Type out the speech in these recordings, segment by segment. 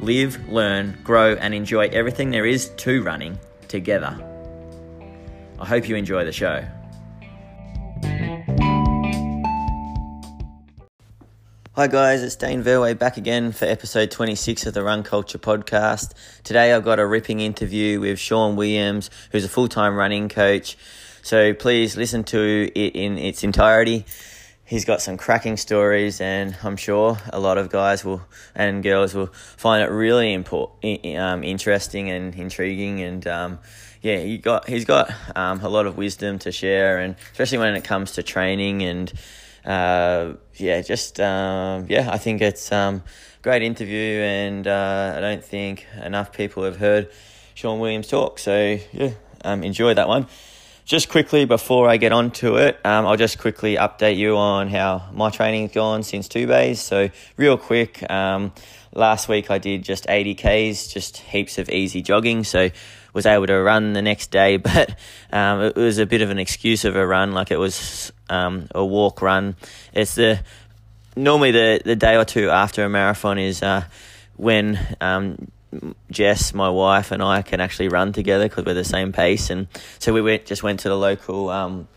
live, learn, grow, and enjoy everything there is to running together. I hope you enjoy the show. Hi guys, it's Dane Verwey back again for episode 26 of the Run Culture podcast. Today I've got a ripping interview with Sean Williams, who's a full-time running coach. So please listen to it in its entirety. He's got some cracking stories, and I'm sure a lot of guys will and girls will find it really important, um, interesting and intriguing. And um, yeah, he got he's got um, a lot of wisdom to share, and especially when it comes to training and uh, yeah, just um, yeah, I think it's um, great interview, and uh, I don't think enough people have heard Sean Williams talk. So yeah, um, enjoy that one. Just quickly before I get on to it, um, I'll just quickly update you on how my training's gone since Two Bays. So real quick, um, last week I did just 80 Ks, just heaps of easy jogging. So was able to run the next day, but um, it was a bit of an excuse of a run, like it was um, a walk run. It's the normally the the day or two after a marathon is uh, when um, Jess, my wife, and I can actually run together because we're the same pace, and so we went just went to the local. Um,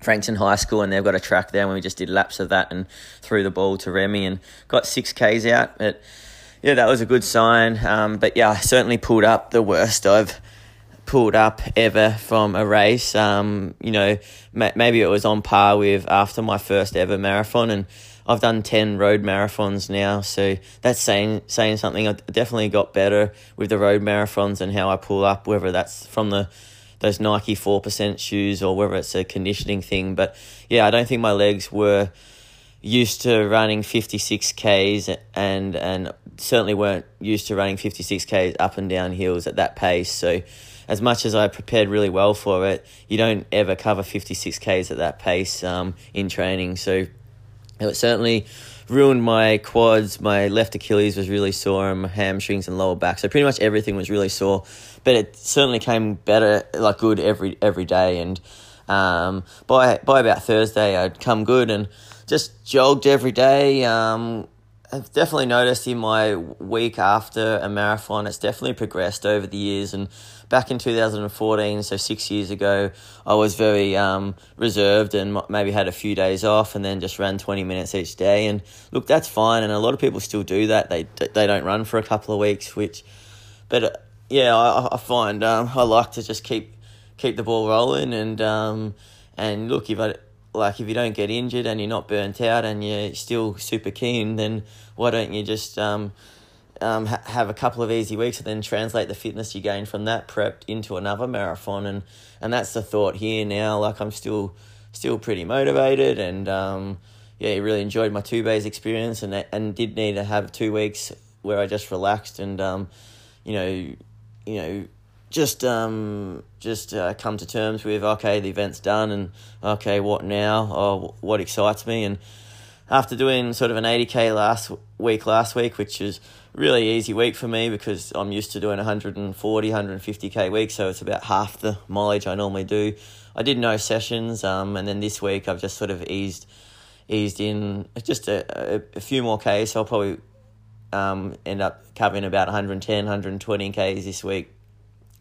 Frankston High School, and they've got a track there, and we just did laps of that and threw the ball to Remy and got six Ks out. But yeah, that was a good sign. Um, but yeah, I certainly pulled up the worst I've pulled up ever from a race. Um, you know, maybe it was on par with after my first ever marathon, and I've done ten road marathons now, so that's saying saying something. I definitely got better with the road marathons and how I pull up, whether that's from the those Nike four percent shoes or whether it's a conditioning thing. But yeah, I don't think my legs were used to running 56 k's and and certainly weren't used to running 56 k's up and down hills at that pace so as much as I prepared really well for it, you don't ever cover 56 Ks at that pace um, in training. So it certainly ruined my quads. My left Achilles was really sore, and my hamstrings and lower back. So pretty much everything was really sore. But it certainly came better, like good every every day. And um, by by about Thursday, I'd come good and just jogged every day. Um, I've definitely noticed in my week after a marathon, it's definitely progressed over the years. And back in 2014, so six years ago, I was very um, reserved and maybe had a few days off and then just ran 20 minutes each day. And look, that's fine. And a lot of people still do that. They they don't run for a couple of weeks, which, but uh, yeah, I, I find um, I like to just keep keep the ball rolling and um, and look if I like if you don't get injured and you're not burnt out and you're still super keen, then why don't you just um, um, ha- have a couple of easy weeks and then translate the fitness you gain from that prep into another marathon. And and that's the thought here now. Like I'm still still pretty motivated and um, yeah, I really enjoyed my Two Bays experience and and did need to have two weeks where I just relaxed and um, you know you know just um just uh, come to terms with okay the event's done and okay what now? Or what excites me? And after doing sort of an 80k last week last week which is really easy week for me because I'm used to doing 140 150k week so it's about half the mileage I normally do. I did no sessions um and then this week I've just sort of eased eased in just a, a, a few more k's so I'll probably um end up covering about 110 120 k's this week.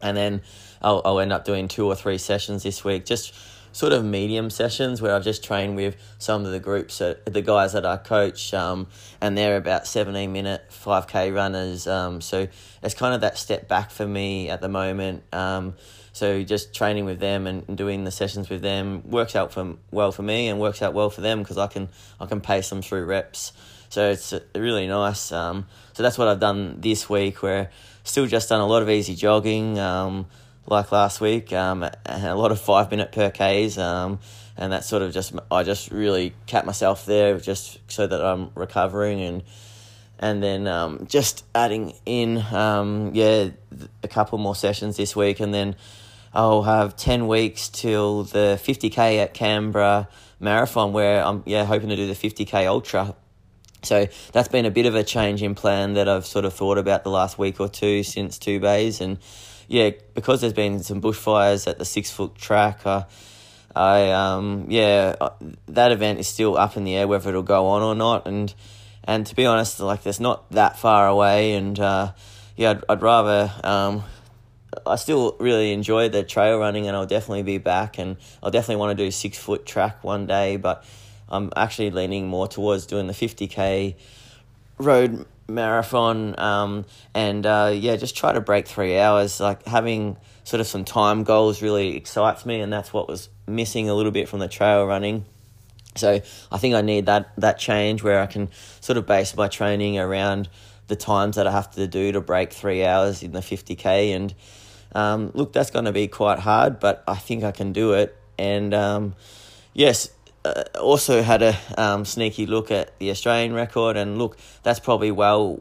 And then I'll, I'll end up doing two or three sessions this week, just sort of medium sessions where I've just trained with some of the groups, the guys that I coach, um, and they're about 17 minute 5K runners. Um, so it's kind of that step back for me at the moment. Um, so just training with them and doing the sessions with them works out for well for me and works out well for them because I can I can pace them through reps. So it's really nice. Um, so that's what I've done this week where still just done a lot of easy jogging, um, like last week, um, and a lot of five minute per Ks, um, and that sort of just I just really kept myself there just so that I'm recovering and and then um, just adding in um, yeah a couple more sessions this week, and then I'll have ten weeks till the fifty k at Canberra Marathon, where I'm yeah hoping to do the fifty k ultra. So that's been a bit of a change in plan that I've sort of thought about the last week or two since two bays, and yeah because there's been some bushfires at the six foot track. Uh, I um yeah uh, that event is still up in the air whether it'll go on or not and and to be honest like it's not that far away and uh, yeah I'd, I'd rather um I still really enjoy the trail running and I'll definitely be back and I'll definitely want to do six foot track one day but I'm actually leaning more towards doing the 50k road marathon um, and uh, yeah just try to break three hours like having sort of some time goals really excites me and that's what was missing a little bit from the trail running. So I think I need that that change where I can sort of base my training around the times that I have to do to break three hours in the 50k. And um, look, that's going to be quite hard, but I think I can do it. And um, yes, uh, also had a um, sneaky look at the Australian record, and look, that's probably well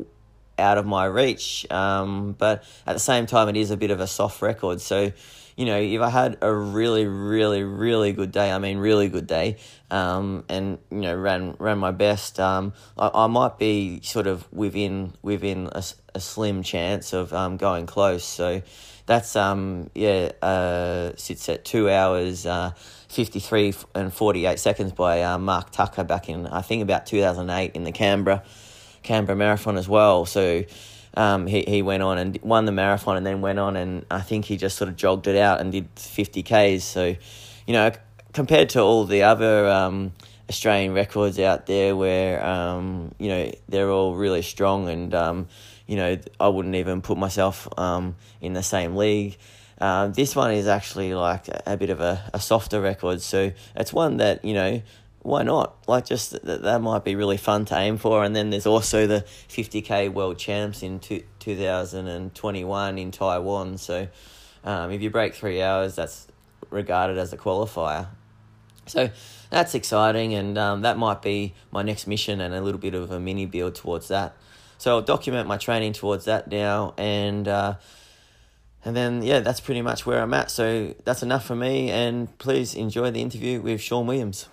out of my reach. Um, but at the same time, it is a bit of a soft record. So you know, if I had a really, really, really good day, I mean, really good day, um, and you know, ran ran my best, um, I, I might be sort of within within a, a slim chance of um, going close. So that's um yeah uh sits at two hours uh 53 and 48 seconds by uh, Mark Tucker back in I think about 2008 in the Canberra Canberra Marathon as well. So um, he, he went on and won the marathon and then went on and I think he just sort of jogged it out and did 50 Ks. So, you know, compared to all the other um, Australian records out there where, um, you know, they're all really strong and, um, you know, I wouldn't even put myself um, in the same league. Uh, this one is actually like a, a bit of a, a softer record. So it's one that, you know, why not? Like, just that, that might be really fun to aim for. And then there's also the 50k world champs in two, 2021 in Taiwan. So, um, if you break three hours, that's regarded as a qualifier. So, that's exciting, and um, that might be my next mission and a little bit of a mini build towards that. So, I'll document my training towards that now, and uh, and then yeah, that's pretty much where I'm at. So, that's enough for me, and please enjoy the interview with Sean Williams.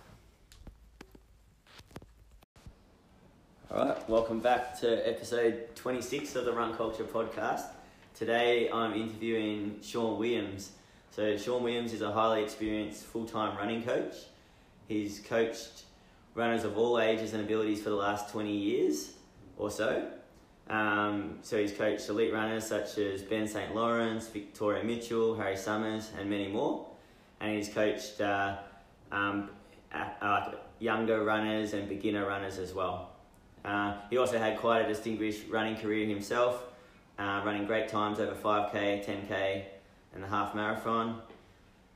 All right, welcome back to episode 26 of the Run Culture podcast. Today I'm interviewing Sean Williams. So, Sean Williams is a highly experienced full time running coach. He's coached runners of all ages and abilities for the last 20 years or so. Um, so, he's coached elite runners such as Ben St. Lawrence, Victoria Mitchell, Harry Summers, and many more. And he's coached uh, um, uh, younger runners and beginner runners as well. Uh, he also had quite a distinguished running career himself, uh, running great times over 5k, 10k, and the half marathon.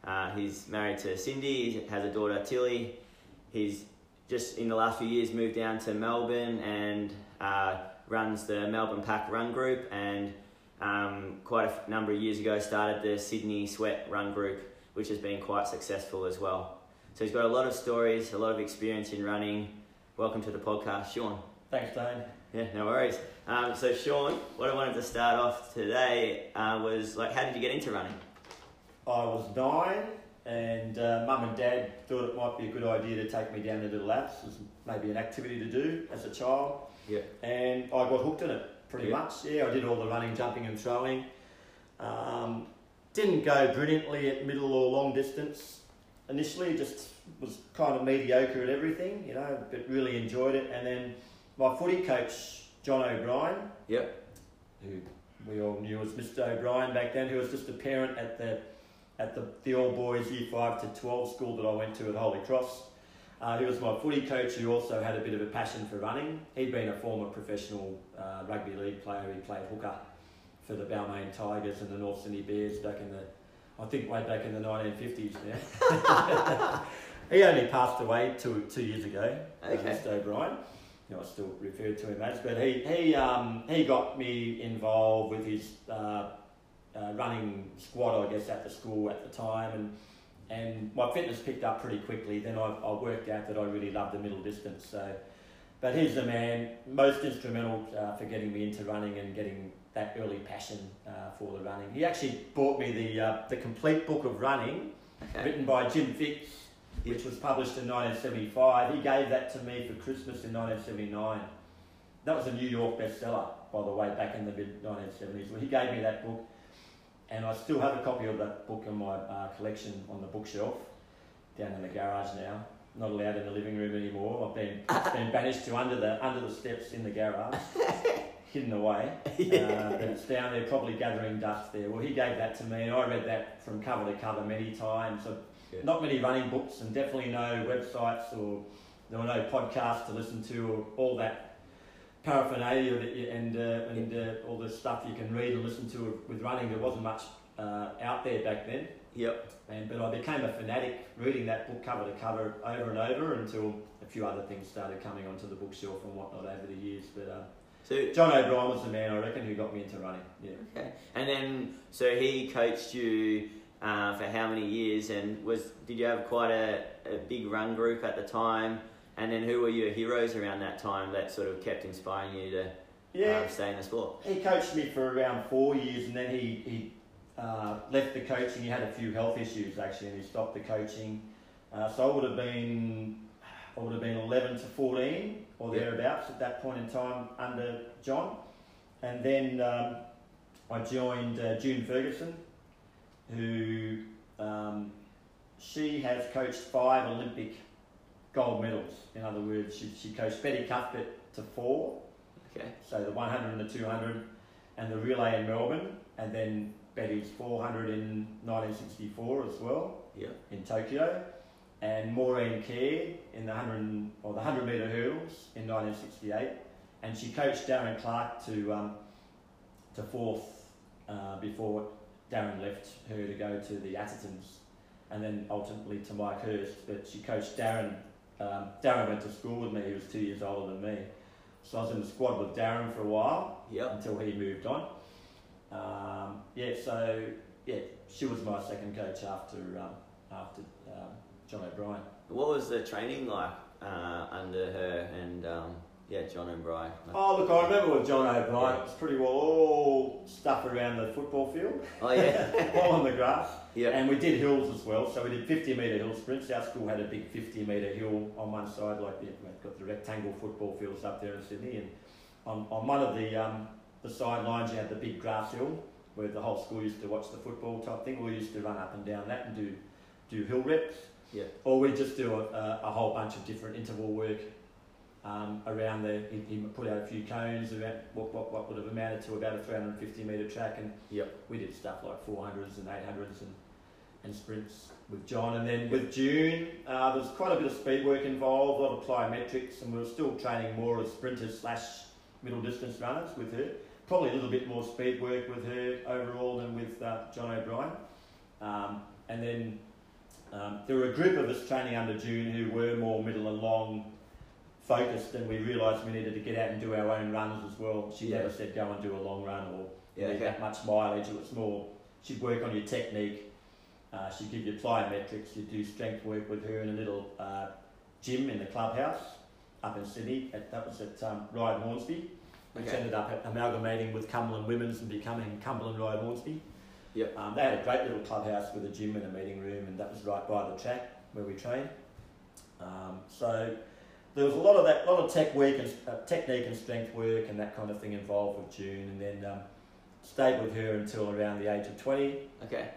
Uh, he's married to Cindy, he has a daughter Tilly. He's just in the last few years moved down to Melbourne and uh, runs the Melbourne Pack Run Group and um, quite a f- number of years ago started the Sydney Sweat Run Group, which has been quite successful as well. So he's got a lot of stories, a lot of experience in running. Welcome to the podcast, Sean. Thanks, Dane. Yeah, no worries. Um, so, Sean, what I wanted to start off today uh, was like, how did you get into running? I was nine, and uh, mum and dad thought it might be a good idea to take me down to the laps as maybe an activity to do as a child. Yeah. And I got hooked in it pretty Yeah. much. Yeah, I did all the running, jumping, and throwing. Um, didn't go brilliantly at middle or long distance initially. Just was kind of mediocre at everything, you know, but really enjoyed it. And then my footy coach, John O'Brien, Yep. who we all knew as Mr. O'Brien back then, who was just a parent at the at the, the all boys year five to twelve school that I went to at Holy Cross. Uh, he was my footy coach who also had a bit of a passion for running. He'd been a former professional uh, rugby league player. He played hooker for the Balmain Tigers and the North Sydney Bears back in the, I think way back in the 1950s now. he only passed away two, two years ago, uh, Okay. Mr. O'Brien you know, I still refer to him as, but he he um, he got me involved with his uh, uh, running squad, I guess, at the school at the time, and and my fitness picked up pretty quickly. Then I, I worked out that I really loved the middle distance. So but he's the man most instrumental uh, for getting me into running and getting that early passion uh, for the running. He actually bought me the uh, the complete book of running, Okay. written by Jim Fixx, which was published in 1975. He gave that to me for Christmas in 1979. That was a New York bestseller, by the way, back in the mid 1970s. Well, he gave me that book, and I still have a copy of that book in my uh, collection on the bookshelf down in the garage now. Not allowed in the living room anymore. I've been been banished to under the under the steps in the garage, hidden away. Uh, but it's down there, probably gathering dust there. Well, he gave that to me, and I read that from cover to cover many times. So Yeah. Not many running books, and definitely no websites or there were no podcasts to listen to, or all that paraphernalia and uh, and uh, all the stuff you can read and listen to with running. There wasn't much uh, out there back then. Yep. And, but I became a fanatic reading that book cover to cover over and over until a few other things started coming onto the bookshelf and whatnot over the years. But uh, So John O'Brien was the man I reckon who got me into running. Yeah. okay, and then so he coached you uh, for how many years? And was did you have quite a, a big run group at the time? And then who were your heroes around that time that sort of kept inspiring you to Yeah, um, stay in the sport? he coached me for around four years, and then he he uh, left the coaching. He had a few health issues actually, and he stopped the coaching. Uh, so I would have been I would have been eleven to fourteen or Yeah. thereabouts at that point in time under John, and then um, I joined uh, June Ferguson, who um, she has coached five Olympic gold medals. In other words, she, she coached Betty Cuthbert to four. Okay. So the 100 and the 200 and the relay in Melbourne, and then Betty's 400 in 1964 as well Yeah. in Tokyo, and Maureen Caird in the 100 and- or the 100 metre hurdles in 1968, and she coached Darren Clark to um, to fourth uh, before Darren left her to go to the Athertons, and then ultimately to Mike Hurst. But she coached Darren. Um, Darren went to school with me. He was two years older than me. So I was in the squad with Darren for a while Yep. until he moved on. Um, yeah, so yeah, she was my second coach after um, after um, John O'Brien. What was the training like uh, under her and um, yeah, John O'Brien? Oh look, I remember with John O'Brien, it was pretty well all stuff around the football field, Oh yeah. all on the grass, yeah. and we did hills as well. So we did 50 metre hill sprints. Our school had a big 50 metre hill on one side, like the, we've got the rectangle football fields up there in Sydney, and on, on one of the um, the sidelines you had the big grass hill where the whole school used to watch the football type thing. We used to run up and down that and do do hill reps. Yeah. Or we just do a, a, a whole bunch of different interval work um, around the. He, he put out a few cones around what, what, what would have amounted to about a 350 metre track, and Yep. we did stuff like 400s and 800s and, and sprints with John. And then with June, uh, there was quite a bit of speed work involved, a lot of plyometrics, and we were still training more as sprinters slash middle distance runners with her. Probably a little bit more speed work with her overall than with uh, John O'Brien. Um, and then um, there were a group of us training under June who were more middle and long focused, and we realised we needed to get out and do our own runs as well. She Yeah. never said go and do a long run or Yeah, okay. that much mileage. It was more she'd work on your technique. Uh, she'd give you plyometrics. You'd do strength work with her in a little uh, gym in the clubhouse up in Sydney. At, that was at um, Ryde Hornsby, which Okay. ended up amalgamating with Cumberland Women's and becoming Cumberland Ryde Hornsby. Yep. Um, they had a great little clubhouse with a gym and a meeting room, and that was right by the track where we trained. Um, so there was a lot of that, lot of tech work and uh, technique and strength work and that kind of thing involved with June, and then um, stayed with her until around the age of twenty, Okay.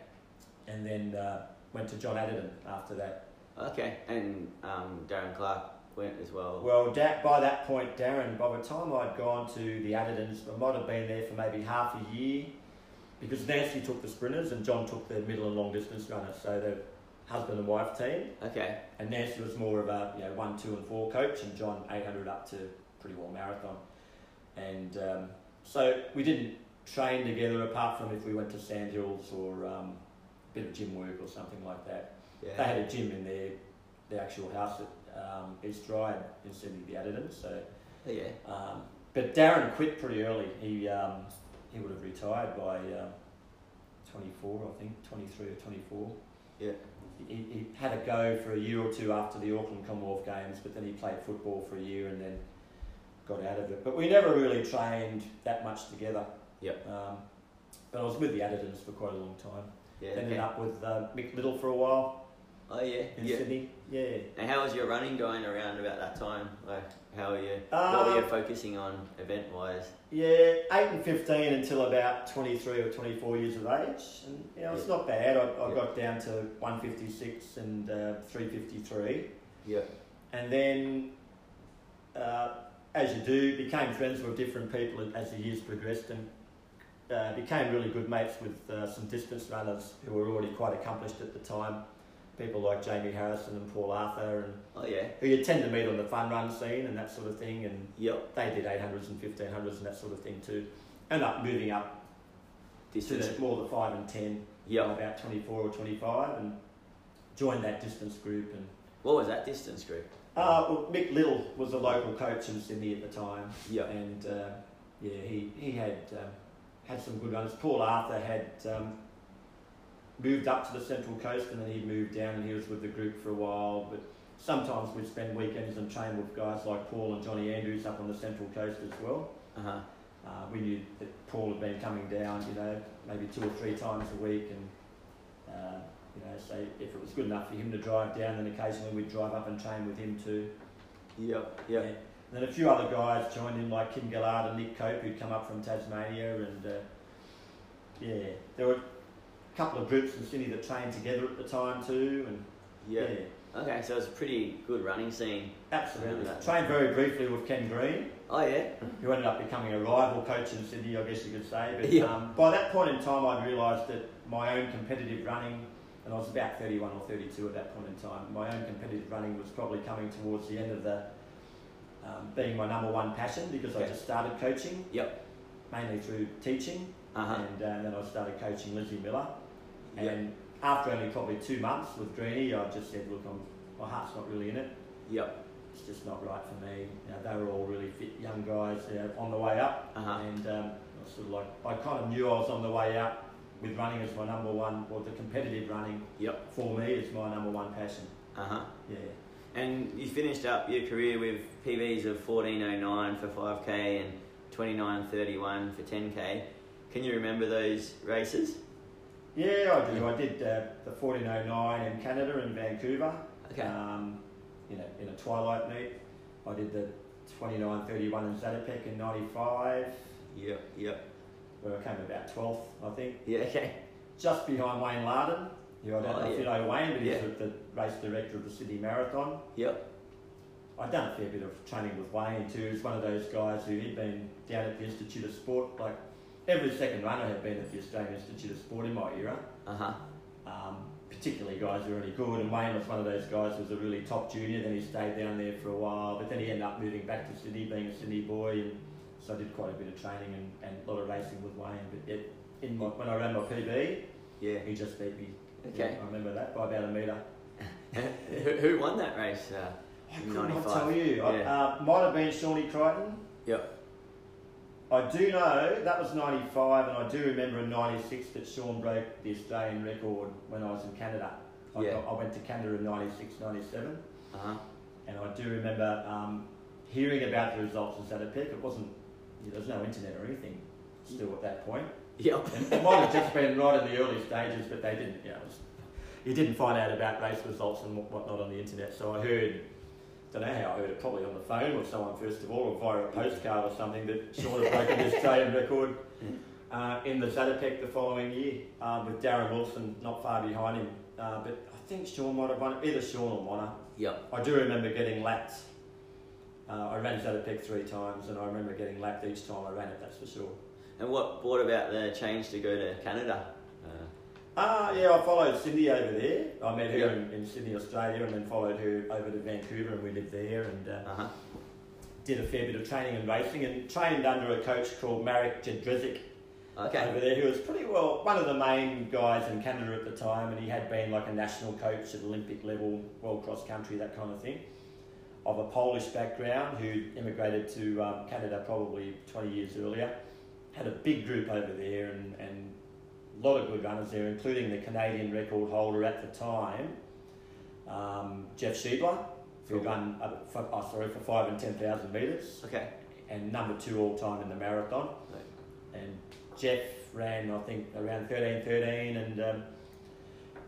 and then uh, went to John Adderton after that. Okay. And um, Darren Clark went as well. Well, da- by that point, Darren, by the time I'd gone to the Addertons, I might have been there for maybe half a year, because Nancy took the sprinters and John took the middle and long distance runners, so the husband and wife team. Okay. And Nancy was more of a you know one, two, and four coach, and John 800 up to pretty well marathon. And um, so we didn't train together apart from if we went to Sandhills or um, a bit of gym work or something like that. They had a gym in their their actual house at um, East Ryde in Sydney, the Adderton. So, Oh, yeah. um, but Darren quit pretty early. He um, he would have retired by um, 24, I think, 23 or 24. Yeah. He, he had a go for a year or two after the Auckland Commonwealth Games, but then he played football for a year and then got out of it. But we never really trained that much together. Yep. Um, but I was with the Additons for quite a long time. Yeah. Ended okay. up with uh, Mick Little for a while Oh yeah. in Yeah. Sydney. Yeah. And how was your running going around about that time? Like, how were you? what Uh, were you focusing on event wise? Yeah, 8 and 15 until about 23 or 24 years of age. And, you know, it's not bad. I, I Yeah. got down to 156 and uh, 353. Yeah. And then, uh, as you do, became friends with different people as the years progressed and uh, became really good mates with uh, some distance runners who were already quite accomplished at the time. People like Jamie Harrison and Paul Arthur, and Oh yeah. who you tend to meet on the fun run scene and that sort of thing. And Yep. they did 800s and 1500s and that sort of thing too. End up moving up to Distance. the, more the 5 and 10 Yep. about 24 or 25 and joined that distance group. And What was that distance group? uh, well, Mick Little was a local coach in Sydney at the time. Yep. And uh, yeah, he, he had um, had some good runners. Paul Arthur had um, moved up to the Central Coast and then he moved down and he was with the group for a while. But sometimes we'd spend weekends and train with guys like Paul and Johnny Andrews up on the Central Coast as well. Uh huh. Uh, we knew that Paul had been coming down, you know, maybe two or three times a week, and uh, you know, so if it was good enough for him to drive down, then occasionally we'd drive up and train with him too. Yep. Yep. And then a few other guys joined in, like Kim Gillard and Nick Cope, who'd come up from Tasmania, and uh, yeah, there were couple of groups in Sydney that trained together at the time too, and Yeah. yeah, Okay, so it was a pretty good running scene. absolutely. Trained very briefly with Ken Green. Oh yeah. who ended up becoming a rival coach in Sydney, I guess you could say. But Yeah. um, by that point in time, I'd realised that my own competitive running, and I was about 31 or 32 at that point in time, my own competitive running was probably coming towards the end of the um, being my number one passion because I just started coaching. Yep. Mainly through teaching, Uh huh. and, uh, and then I started coaching Lizzie Miller. Yep. And after only probably two months with Greenie, I just said, look, I'm, my heart's not really in it Yep. it's just not right for me. You know, they were all really fit young guys you know, on the way up, Uh huh. and um, I sort of like I kind of knew I was on the way up with running as my number one, or the competitive running Yep. for me is my number one passion. Uh huh. Yeah, And you finished up your career with PBs of 1409 for 5k and 2931 for 10k. Can you remember those races? Yeah, I do. I did uh, the 1409 in Canada in Vancouver. Okay. Um, you know, in a twilight meet. I did the 2931 in Zatopek in '95, Yep. Yep. where I came about 12th, I think. Yeah. Okay. just behind Wayne Larden. who I don't Oh, know if you know Wayne, but he's Yeah. the race director of the Sydney Marathon. Yep. I'd done a fair bit of training with Wayne too. He's one of those guys who he'd been down at the Institute of Sport. Like every second runner had been at the Australian Institute of Sport in my era. Uh huh. Um, particularly guys who are really good. And Wayne was one of those guys who was a really top junior. Then he stayed down there for a while, but then he ended up moving back to Sydney, being a Sydney boy. And so I did quite a bit of training and, and a lot of racing with Wayne. But it, in my, when I ran my PB, Yeah. he just beat me. Okay. I remember that by about a metre. who, who won that race? Uh, I In could not tell you. I, uh, might have been Shawnee Creighton. Yep. I do know that was 95, and I do remember in 96 that Sean broke the Australian record when I was in Canada. I, Yeah. I went to Canada in 96, 97, Uh huh. and I do remember um, hearing about the results of Zatopek. It wasn't, you know, there was no internet or anything still at that point. Yep. And it might have just been right in the early stages, but they didn't, you know, was, you didn't find out about race results and whatnot on the internet. So I heard, don't know how I heard it, probably on the phone with someone first of all, or via a postcard or something, that Sean had broken the Australian record uh, in the Zatopek the following year uh, with Darren Wilson not far behind him. Uh, but I think Sean might have won it, either Sean or Mona. Yep. I do remember getting lapped. Uh, I ran Zatopek three times, and I remember getting lapped each time I ran it. That's for sure. And what brought about the change to go to Canada? Uh, Ah, yeah, I followed Cindy over there. I met her Yeah. in, in Sydney, Australia, and then followed her over to Vancouver, and we lived there and uh, uh huh. did a fair bit of training and racing, and trained under a coach called Marek Jedrzejek Okay. over there, who was pretty well one of the main guys in Canada at the time, and he had been like a national coach at Olympic level, world cross country, that kind of thing. Of a Polish background, who immigrated to um, Canada probably 20 years earlier, had a big group over there, and, and lot of good runners there, including the Canadian record holder at the time, um, Jeff Schiedler, who For- ran uh, for, oh, sorry for five and ten thousand meters. Okay. and number two all time in the marathon. Right. And Jeff ran, I think, around 13 13 and um,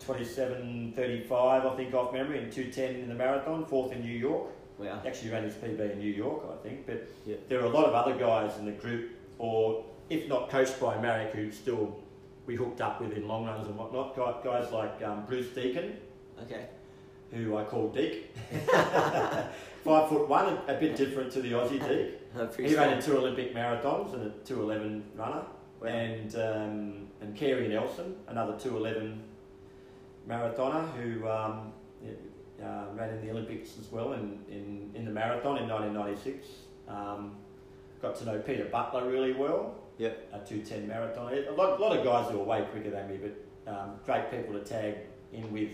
27 35, I think, off memory, and 210 in the marathon, fourth in New York. Wow. Actually ran his PB in New York, I think. But Yeah. there are a lot of other guys in the group, or if not coached by Marek, who still we hooked up with in long runs and whatnot. Guy- Guys like um, Bruce Deacon, Okay. who I call Deek. Five foot one, a, a bit different to the Aussie Deek. Appreciate He ran in two Olympic marathons and a 211 runner. Wow. And, um, and Carey Nelson, another 211 marathoner who um, uh, ran in the Olympics as well in, in, in the marathon in 1996. Um, got to know Peter Butler really well. Yep. A 210 marathon. A lot, lot of guys who are way quicker than me, but um, great people to tag in with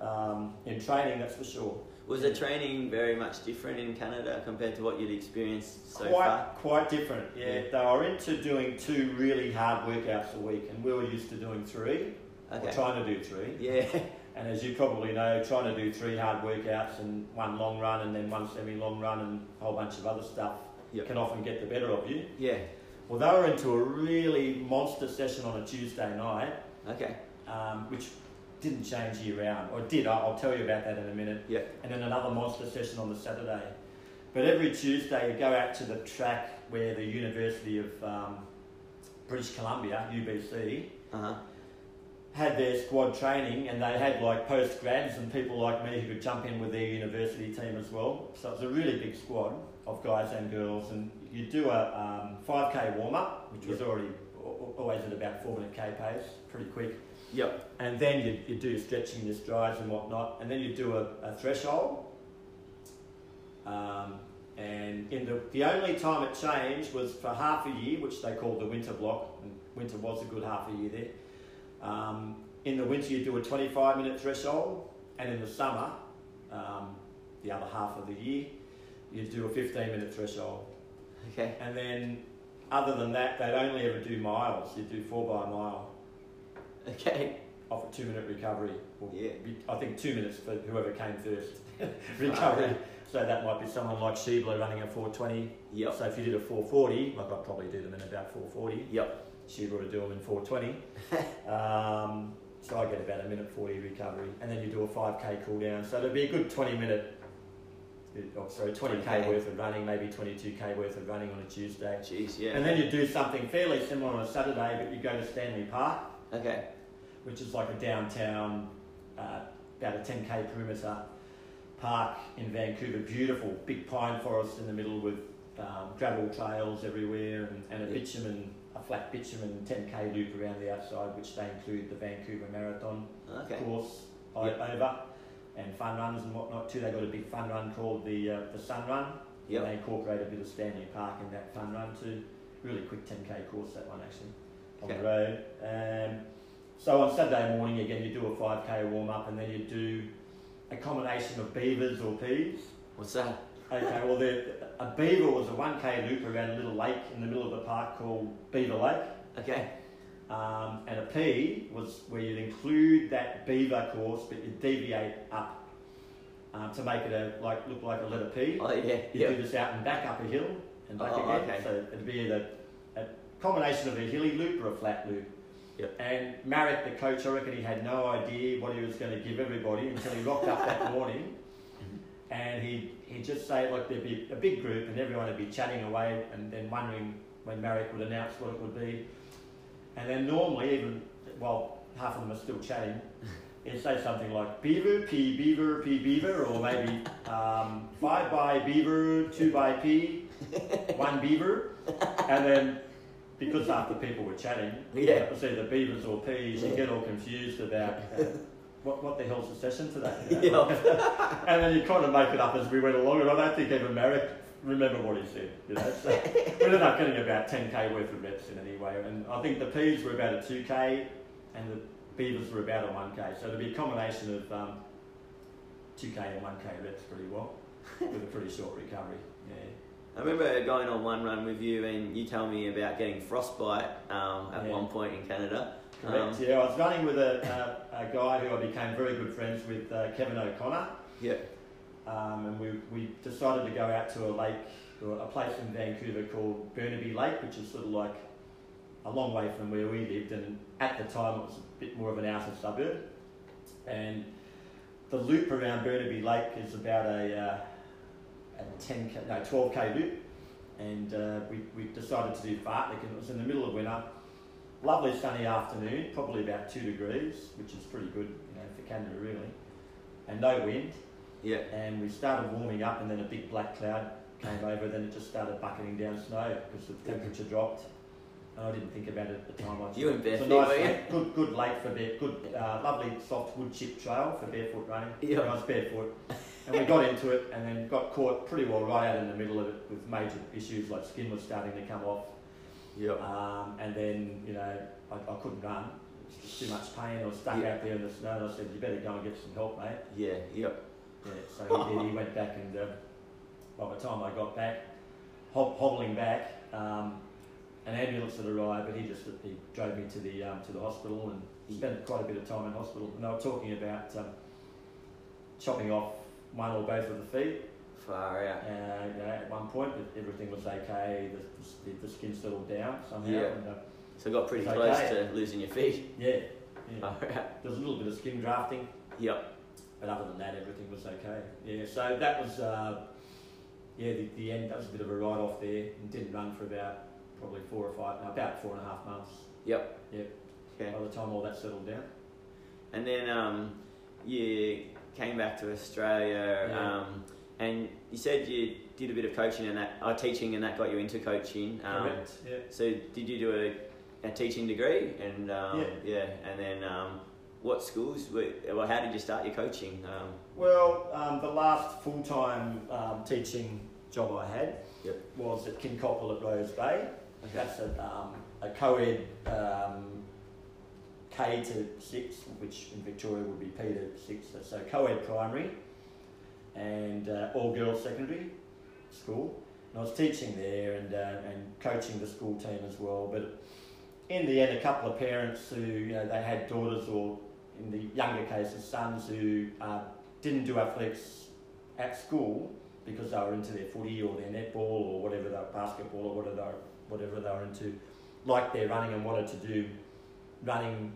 um, in training, that's for sure. Was the training very much different in Canada compared to what you'd experienced so quite, far? Quite different, yeah. They were into doing two really hard workouts a week, and we were used to doing three, okay. or trying to do three. Yeah. And as you probably know, trying to do three hard workouts and one long run and then one semi-long run and a whole bunch of other stuff Yep. can often get the better of you. Yeah. Well, they were into a really monster session on a Tuesday night, Okay. um, which didn't change year round, or did. I'll, I'll tell you about that in a minute. Yeah. And then another monster session on the Saturday. But every Tuesday, you go out to the track where the University of um, British Columbia, UBC, Uh huh. had their squad training, and they had like post grads and people like me who could jump in with their university team as well. So it was a really big squad of guys and girls, and you do a um, 5k warm up, which was Yep. already always at about 4 minute k pace, pretty quick. Yep. And then you, you do stretching your strides and whatnot, and then you do a, a threshold. Um, and in the, the only time it changed was for half a year, which they called the winter block, and winter was a good half a year there. Um, in the winter, you do a 25 minute threshold, and in the summer, um, the other half of the year, you do a 15 minute threshold. Okay. And then, other than that, they'd only ever do miles. You'd do four by a mile Okay. off a two minute recovery. Or Yeah. I think two minutes for whoever came first. recovery. So that might be someone like Schiedler running a 420. Yep. So if you did a 440, like I'd probably do them in about 440. Yep. Schiedler would do them in 420. um, so I get about a minute 40 recovery. And then you do a 5k cool down. So it'd be a good 20 minute, oh, sorry, 20k 20K. worth of running, maybe 22k worth of running on a Tuesday. Jeez. Yeah. And then you do something fairly similar on a Saturday, but you go to Stanley Park Okay. which is like a downtown, uh, about a 10k perimeter park in Vancouver. Beautiful, big pine forest in the middle with um, gravel trails everywhere and, and a Yeah. bitumen, a flat bitumen 10k loop around the outside, which they include the Vancouver Marathon Okay. course Yep. over and fun runs and whatnot too. They got a big fun run called the uh, the Sun Run. Yep. They incorporate a bit of Stanley Park in that fun run too. Really quick 10k course that one actually on Okay. the road. Um, so on Saturday morning again you do a 5k warm up and then you do a combination of beavers or peas. What's that? Okay, well the, a beaver was a 1k loop around a little lake in the middle of the park called Beaver Lake. Okay. Um, and a P was where you'd include that beaver course, but you deviate up um, to make it a like look like a letter P. Oh yeah. You Yep. do this out and back up a hill and back Oh, again. okay. So it'd be either a combination of a hilly loop or a flat loop. Yep. And Marek, the coach, I reckon he had no idea what he was going to give everybody until he rocked up that morning. And he he'd just say like there'd be a big group and everyone would be chatting away and then wondering when Marek would announce what it would be. And then normally even well half of them are still chatting. He'd say something like beaver, p beaver, p beaver, or maybe um, five by beaver, two by p, one beaver, and then because half the people were chatting, Yeah. it was either beavers or peas. You get all confused about uh, what what the hell's the session today. you know? and then you kind of make it up as we went along, and I don't think even Marek remembered what he said. You know, so we ended up getting about 10k worth of reps in anyway, and I think the peas were about a 2k, and the beavers were about a 1k. So it'd be a combination of um, 2k and 1k reps pretty well, with a pretty short recovery. Yeah. I remember going on one run with you, and you told me about getting frostbite um, at Yeah. one point in Canada. Correct. Um, yeah, I was running with a, a, a guy who I became very good friends with, uh, Kevin O'Connor, yeah. Um, and we, we decided to go out to a lake to a place in Vancouver called Burnaby Lake, which is sort of like a long way from where we lived, and at the time it was a bit more of an outer suburb. And the loop around Burnaby Lake is about a, uh, a 10 k, no 12k loop, and uh, we, we decided to do fartlek, and it was in the middle of winter. Lovely sunny afternoon, probably about two degrees, which is pretty good, you know, for Canada really, and no wind. Yeah. And we started warming up, and then a big black cloud came over. and Then it just started bucketing down snow because the temperature dropped. And I didn't think about it at the time. I You barefoot, nice were you? good, good lake for bare, good, uh, lovely soft wood chip trail for barefoot running. Yeah. I was barefoot, and we got into it, and then got caught pretty well right out in the middle of it with major issues like skin was starting to come off, Yep. um, and then you know I, I couldn't run. It was just too much pain. I was stuck Yeah. out there in the snow, and I said, "You better go and get some help, mate." Yeah. Yep. Yeah, so he did. He went back, and uh, by the time I got back, hob- hobbling back, um, an ambulance had arrived, but he just he drove me to the um, to the hospital and spent quite a bit of time in hospital. And they were talking about um, chopping off one or both of the feet. Far out. Uh, you know, at one point, but everything was okay. The, the, the skin settled down somehow. Yeah. And, uh, So got pretty close okay. to losing your feet. yeah, yeah. Far out. There was a little bit of skin grafting. Yep. But other than that, everything was okay. Yeah, so that was, uh, yeah, the, the end. That was a bit of a write off there. And didn't run for about probably four or five, no, about four and a half months. Yep. Yep. Okay. By the time all that settled down. And then um, you came back to Australia, Yeah. um, and you said you did a bit of coaching and that, uh, teaching, and that got you into coaching. Um, Correct. Yeah. So did you do a, a teaching degree? And um, Yeah. and then um, what schools? Were, well, how did you start your coaching? Um, Well, um, the last full time um, teaching job I had Yep. was at Kincoppal at Rose Bay. Okay. That's a, um, a co ed um, K to 6, which in Victoria would be P to 6. So co ed primary and uh, all girls secondary school. And I was teaching there and, uh, and coaching the school team as well. But in the end, a couple of parents who you know, they had daughters or in the younger cases, sons who uh, didn't do athletics at school because they were into their footy or their netball or whatever they basketball or whatever they were, whatever they were into, like their running and wanted to do running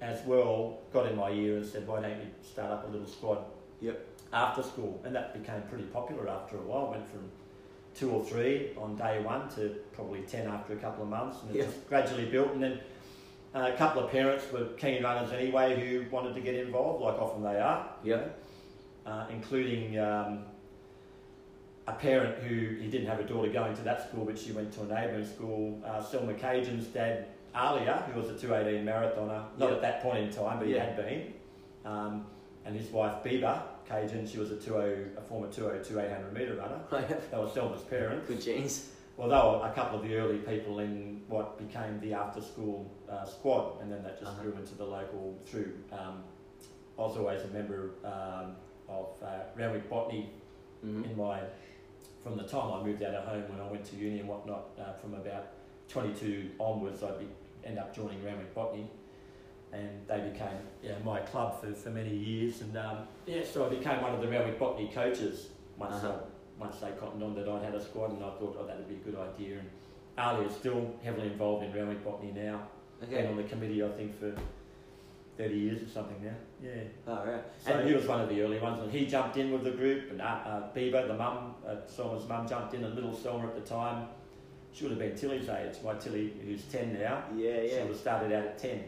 as well, got in my ear and said, why don't you start up a little squad Yep. after school? And that became pretty popular after a while. Went from two or three on day one to probably 10 after a couple of months. And it Yeah. just gradually built. And then uh, a couple of parents were keen runners anyway who wanted to get involved, like often they are Yep. uh, including um, a parent who he didn't have a daughter going to that school, but she went to a neighbouring school. Uh, Selma Kajan's dad, Alia, who was a 218 marathoner, not Yeah. at that point in time, but he had been. Um, and his wife, Biba Cajun, she was a, 20, a former 202 800 metre runner. that was Selma's parents. Good genes. Well, they were a couple of the early people in what became the after school uh, squad, and then that just Uh-huh. grew into the local through. Um, I was always a member um, of uh, Randwick Botany hmm in my from the time I moved out of home when I went to uni and whatnot. Uh, from about 22 onwards, I'd be, end up joining Randwick Botany, and they became yeah, my club for, for many years. And um, yeah, so I became one of the Randwick Botany coaches once Uh-huh. I, once they cottoned on that I'd had a squad, and I thought oh that'd be a good idea. And Ali is still heavily involved in Randwick Botany now. Been Okay. on the committee I think for 30 years or something now. Yeah. Oh, All right. So And- he was one of the early ones, and he jumped in with the group, and uh, uh, Bieber, the mum, uh, Selma's mum, jumped in, and little Selma at the time, she would have been Tilly's age. My Tilly, who's 10 now, Yeah. yeah. she Yeah. would have started out at 10,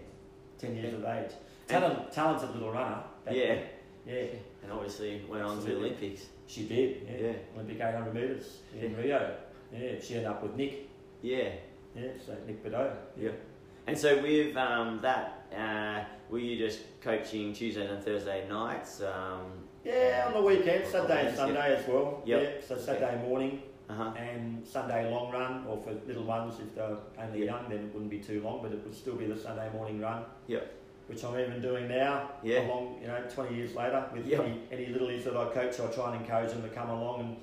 10 years Yeah. of age. And- Talent, talented little runner. Yeah. then. Yeah, And obviously went on to the Olympics. She did. Yeah. Yeah. Olympic 800 metres in Yeah. Rio. Yeah, she ended up with Nick. Yeah. Yeah, so Nick Bideau. Yeah. And so with um, that, uh, were you just coaching Tuesdays and Thursday nights? Um, Yeah, on the weekend, Saturday and. Sunday as well. Yep. Yeah, so Saturday morning. uh-huh. and Sunday long run, or for little ones if they're only Yeah. young, then it wouldn't be too long, but it would still be the Sunday morning run. Yep. Which I'm even doing now. Yeah. Along, you know, 20 years later, with Yep. any, any littlies that I coach, I try and encourage them to come along, and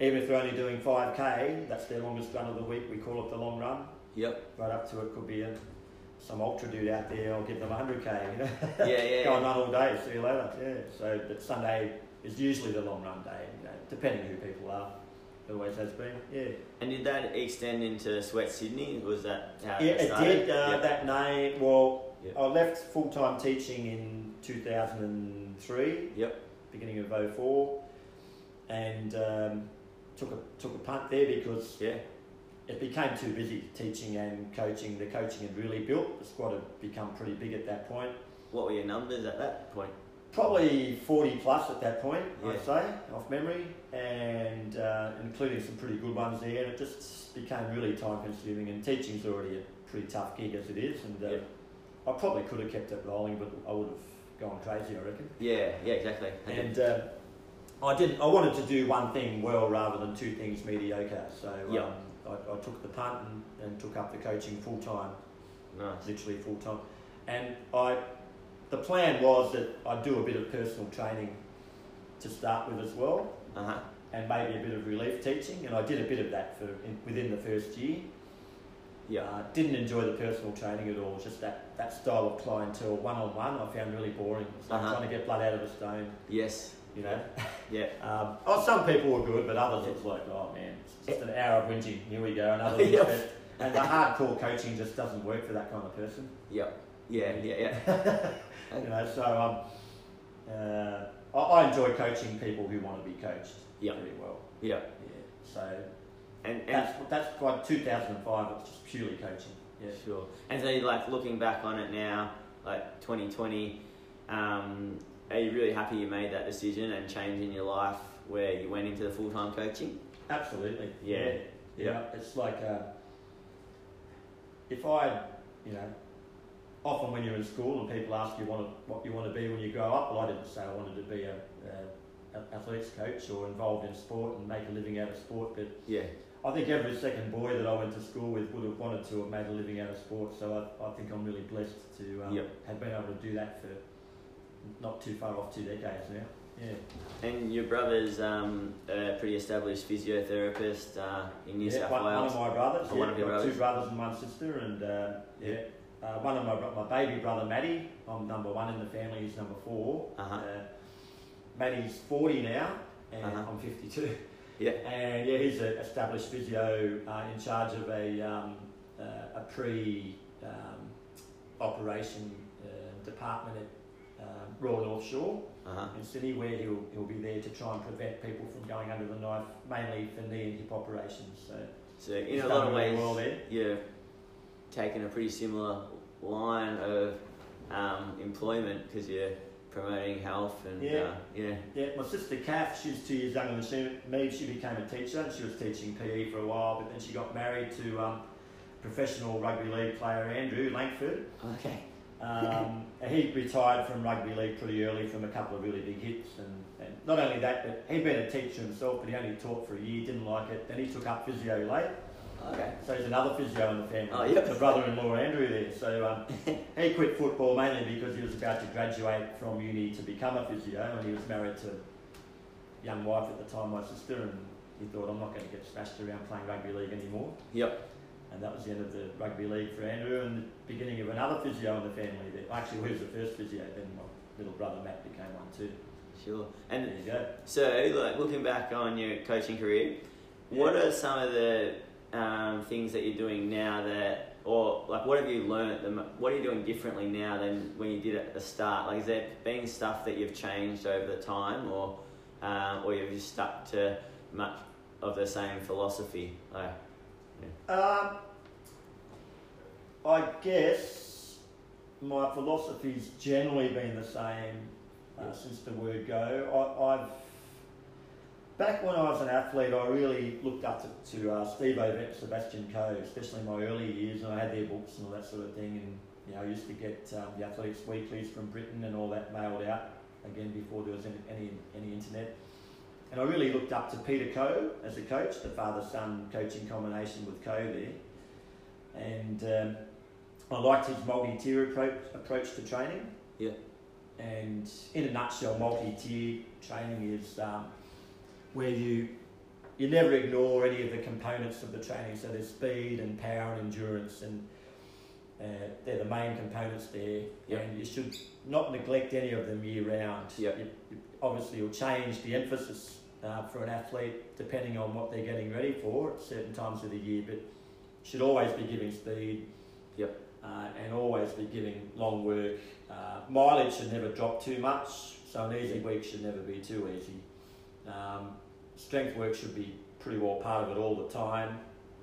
even if they're only doing 5k, that's their longest run of the week. We call it the long run. Yep. Right up to it could be a, some ultra dude out there. I'll give them 100k. You know, Yeah, yeah. go and run all day. See you later. Yeah. So, but Sunday is usually the long run day. You know, depending who people are. It always has been. Yeah. And did that extend into Sweat Sydney? Was that how Yeah, it it started? did. Uh, Yep. That name. Well, Yep. I left full time teaching in 2003. Yep. Beginning of 04. and um, took a took a punt there because Yeah. it became too busy teaching and coaching. The coaching had really built. The squad had become pretty big at that point. What were your numbers at that point? Probably 40 plus at that point, Yeah. I'd say, off memory, and uh, including some pretty good ones there. And it just became really time consuming. And teaching's already a pretty tough gig as it is. And uh. I probably could have kept it rolling, but I would have gone crazy, I reckon. Yeah, yeah, exactly. And uh, I didn't. I wanted to do one thing well rather than two things mediocre. So Yeah. um, I, I took the punt and, and took up the coaching full time nice. literally full time. And I, the plan was that I'd do a bit of personal training to start with as well, Uh huh. and maybe a bit of relief teaching. And I did a bit of that for in, within the first year. Yeah. Uh, didn't enjoy the personal training at all. Just that, that style of clientele, one on one, I found really boring. It's like Uh-huh. trying to get blood out of a stone, Yes. you know. Yeah. Um, oh, some people were good, but others it was like, oh man, it's just an hour of whinging. Here we go, another. Yep. And the hardcore coaching just doesn't work for that kind of person. Yep. Yeah. Yeah. Yeah. you know, so um, uh, I, I enjoy coaching people who want to be coached Yeah. very well. Yeah. Yeah. So And and that's that's like 2005. It's just purely coaching. Yeah. Sure. And so, like looking back on it now, like 2020, um, are you really happy you made that decision and change in your life where you went into the full time coaching? Absolutely. Yeah. Yeah. Yeah. It's like uh, if I, you know, often when you're in school and people ask you what, what you want to be when you grow up, well, I didn't say I wanted to be a, a, a athletics coach or involved in sport and make a living out of sport, but Yeah. I think every second boy that I went to school with would have wanted to have made a living out of sport. So I, I think I'm really blessed to um, Yep. have been able to do that for not too far off two decades now. Yeah. And your brother's um, a pretty established physiotherapist uh, in New yeah, South one, one Wales. of my brothers. Oh, yeah, one of your brothers. Two brothers and one sister, and uh, yeah. Uh, one of my bro- my baby brother Maddie. I'm number one in the family. He's number 4 Uh-huh. Uh, Maddie's 40 now, and Uh-huh. I'm 52. Yeah. And yeah, he's an established physio uh, in charge of a um, uh, a pre um, operation uh, department at um, Royal North Shore Uh-huh. in Sydney, where he'll he'll be there to try and prevent people from going under the knife, mainly for knee and hip operations. So So in a lot of ways, well you're taking a pretty similar line of um, employment because you're promoting health and Yeah. uh, yeah. Yeah, my sister Kath, she's two years younger than she- me. She became a teacher and she was teaching PE for a while, but then she got married to um, professional rugby league player Andrew Langford. Okay. Um, he retired from rugby league pretty early from a couple of really big hits. And, and not only that, but he'd been a teacher himself, but he only taught for a year, didn't like it. Then he took up physio late. Okay. So he's another physio in the family. Oh, yep. The brother-in-law Andrew there. So um, he quit football mainly because he was about to graduate from uni to become a physio, and he was married to a young wife at the time, my sister, and he thought, I'm not going to get smashed around playing rugby league anymore. Yep. And that was the end of the rugby league for Andrew, and the beginning of another physio in the family. That actually, he was the first physio. Then my little brother Matt became one too. Sure. And There you go. so, like looking back on your coaching career, what are some of the um, things that you're doing now that, or like, what have you learnt? The, mo- what are you doing differently now than when you did at the start? Like, is there been stuff that you've changed over the time, or um, or you've just stuck to much of the same philosophy? Like, Um, I guess my philosophy's generally been the same uh, Yeah. since the word go. I, I've back when I was an athlete, I really looked up to, to uh, Steve Ovett, Sebastian Coe, especially in my early years, and I had their books and all that sort of thing. And you know, I used to get um, the athletics weeklies from Britain and all that mailed out again before there was any any, any internet. And I really looked up to Peter Coe as a coach, the father-son coaching combination with Coe there. And um, I liked his multi-tier approach, approach to training. Yeah. And in a nutshell, multi-tier training is um, where you you never ignore any of the components of the training. So there's speed and power and endurance, and uh, they're the main components there. Yep. And you should not neglect any of them year round. Yep. You- you- obviously, you'll change the emphasis uh, for an athlete, depending on what they're getting ready for at certain times of the year. But should always be giving speed. Yep. Uh, and always be giving long work. Uh, mileage should never drop too much, so an easy week should never be too easy. Um, strength work should be pretty well part of it all the time.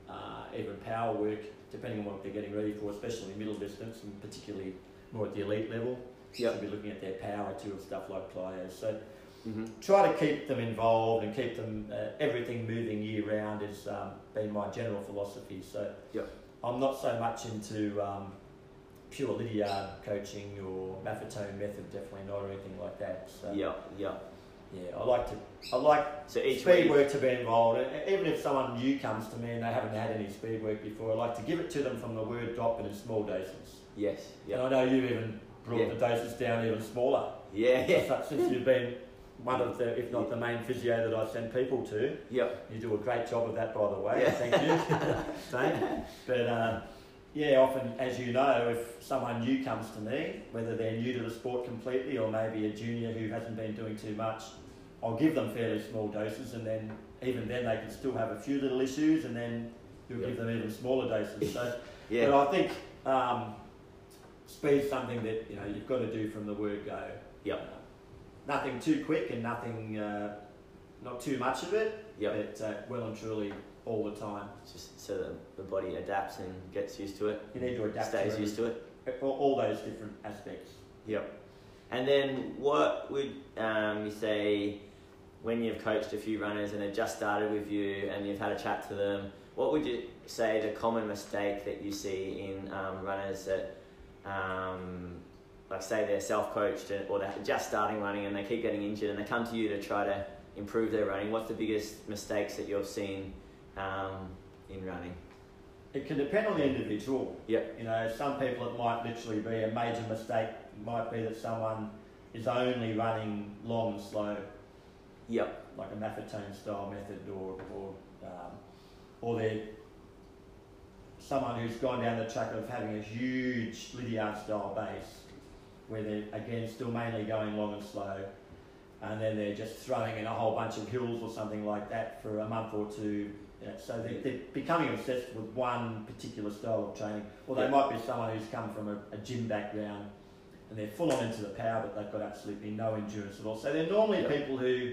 Uh, even power work, depending on what they're getting ready for, especially middle distance and particularly more at the elite level. Yep. Should be looking at their power too and stuff like plyos. So Mm-hmm. try to keep them involved and keep them uh, everything moving year round has um, been my general philosophy. So Yep. I'm not so much into um, pure Lydiard coaching or Maffetone method, definitely not, or anything like that. So Yeah, yeah. Yeah, I like to I like So each speed week, work to be involved. Even if someone new comes to me and they haven't had any speed work before, I like to give it to them from the word drop and in small doses. yes, And I know you've even brought Yeah. the doses down even smaller. yeah, yeah, since you've been one of the, if not the main physio that I send people to. yeah, You do a great job of that, by the way. Yeah. Thank you. Same. But um, yeah, often, as you know, if someone new comes to me, whether they're new to the sport completely or maybe a junior who hasn't been doing too much, I'll give them fairly small doses, and then even then they can still have a few little issues, and then you'll give them even smaller doses. So, yeah, but I think um, speed's something that you know you've got to do from the word go. Yep. Uh, nothing too quick and nothing, uh, not too much of it, yeah. but uh, well and truly all the time. Just so that the body adapts and gets used to it, You need to adapt stays to used to it. all those different aspects. Yep. And then what would um, you say when you've coached a few runners and they've just started with you and you've had a chat to them? What would you say the common mistake that you see in um, runners that, um, like say they're self-coached or they're just starting running and they keep getting injured and they come to you to try to improve their running? What's the biggest mistakes that you've seen um, in running? It can depend on the individual. Yep. You know, some people it might literally be a major mistake. It might be that someone is only running long and slow, Yep. like a Maffetone style method, or or um, or they're someone who's gone down the track of having a huge Lydiard style base, where they're again still mainly going long and slow, and then they're just throwing in a whole bunch of hills or something like that for a month or two. Yeah, so they're, they're becoming obsessed with one particular style of training, or they Yeah. might be someone who's come from a, a gym background and they're full on into the power, but they've got absolutely no endurance at all. So they're normally Yep. people who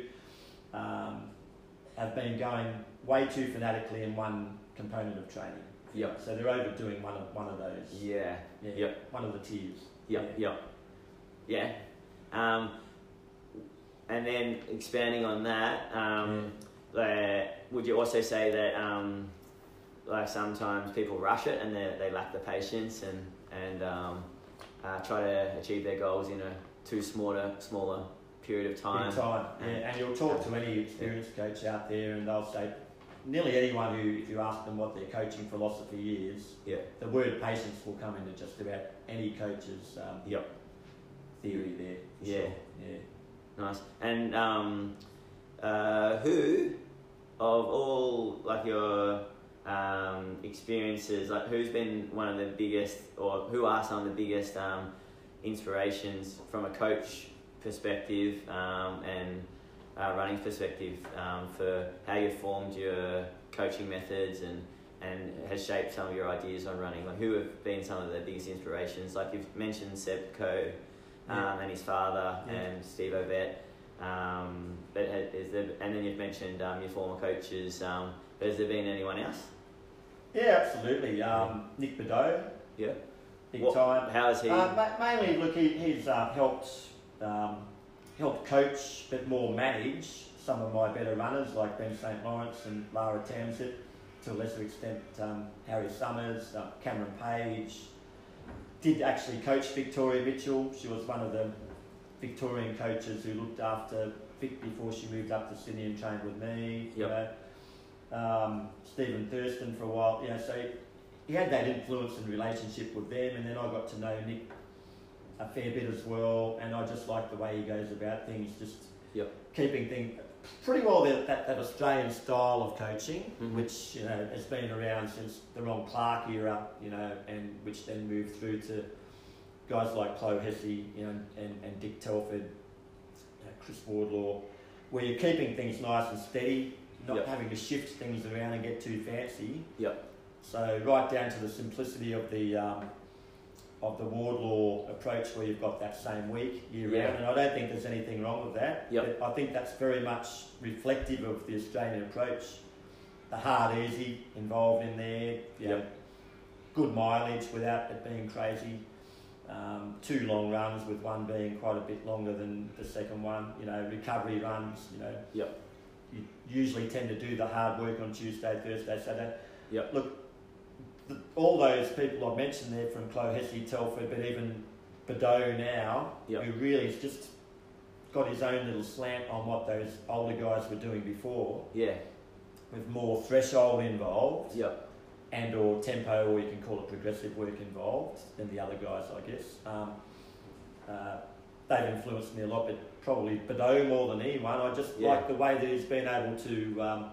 um, have been going way too fanatically in one component of training. Yep. So they're overdoing one of one of those. Yeah. Yeah, Yep. One of the tiers. Yep, yep. Yeah. Um, and then expanding on that, um, uh, would you also say that um, like sometimes people rush it and they, they lack the patience and, and um, uh, try to achieve their goals in a too smaller, smaller period of time? Big time. Yeah, and you'll talk to any experienced coach out there, and they'll say nearly anyone who, if you ask them what their coaching philosophy is, Yeah. the word patience will come into just about any coach's um, Yep. theory there. Yeah. sure. Yeah. Nice. And um, uh, who of all like your um, experiences, like who's been one of the biggest, or who are some of the biggest um, inspirations from a coach perspective um, and uh, running perspective um, for how you formed your coaching methods and and has shaped some of your ideas on running? Like who have been some of the biggest inspirations? Like you've mentioned Seb Coe um, Yeah. and his father Yeah. and Steve Ovett. Um, but ha- is there, and then you've mentioned um, your former coaches. Um, but has there been anyone else? Yeah, absolutely. Um, Nick Bideau, Yeah. big What- time. How is he? Uh, ma- mainly, look, he, he's uh, helped um, helped coach, but more manage some of my better runners like Ben St Lawrence and Lara Tamsett. To a lesser extent, um, Harry Summers, uh, Cameron Page. Did actually coach Victoria Mitchell. She was one of the Victorian coaches who looked after Vic before she moved up to Sydney and trained with me. you know. Um, Stephen Thurston for a while. You know, so he had that influence and relationship with them, and then I got to know Nick a fair bit as well, and I just like the way he goes about things, just Yep. keeping things pretty well that, that, that Australian style of coaching, Mhm. which you know has been around since the Ron Clarke era, you know, and which then moved through to guys like Clohessy, you know, and, and Dick Telford, Chris Wardlaw, where you're keeping things nice and steady, not Yep. having to shift things around and get too fancy. Yep. So right down to the simplicity of the um, of the Wardlaw approach, where you've got that same week year Yeah. round, and I don't think there's anything wrong with that. Yep. But I think that's very much reflective of the Australian approach. The hard, easy involved in there. Yep. Good mileage without it being crazy. Um, two long runs with one being quite a bit longer than the second one. You know, recovery runs. You know. Yep. You usually tend to do the hard work on Tuesday, Thursday, Saturday. Yep. Look, the, all those people I mentioned there from Clohessy, Telford, but even Bideau now, Yep. who really has just got his own little slant on what those older guys were doing before, Yeah. with more threshold involved Yep. And or tempo, or you can call it progressive work involved than the other guys, I guess. Um, uh, they've influenced me a lot, but probably Bideau more than anyone. I just Yeah. like the way that he's been able to um,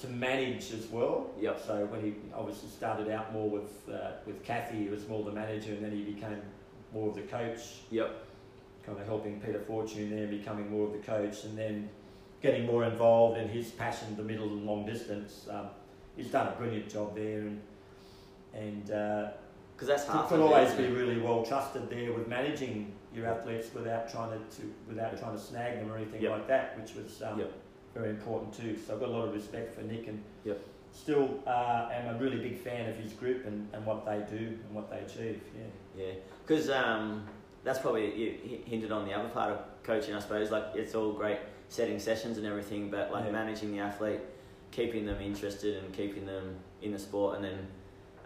to manage as well. Yep. So when he obviously started out more with uh, with Cathy, he was more the manager, and then he became more of the coach, Yep. kind of helping Peter Fortune there, becoming more of the coach, and then getting more involved in his passion, the middle and long distance. Um, he's done a brilliant job there, and and uh, Because that's could, half. could always be really well trusted there with managing your athletes without trying to, to without trying to snag them or anything Yep. like that, which was um, Yep. very important too. So I've got a lot of respect for Nick and Yep. still uh, am a really big fan of his group and, and what they do and what they achieve. Yeah. Yeah, because um, that's probably you hinted on the other part of coaching, I suppose. Like it's all great setting sessions and everything, but like Yeah. managing the athlete, keeping them interested and keeping them in the sport, and then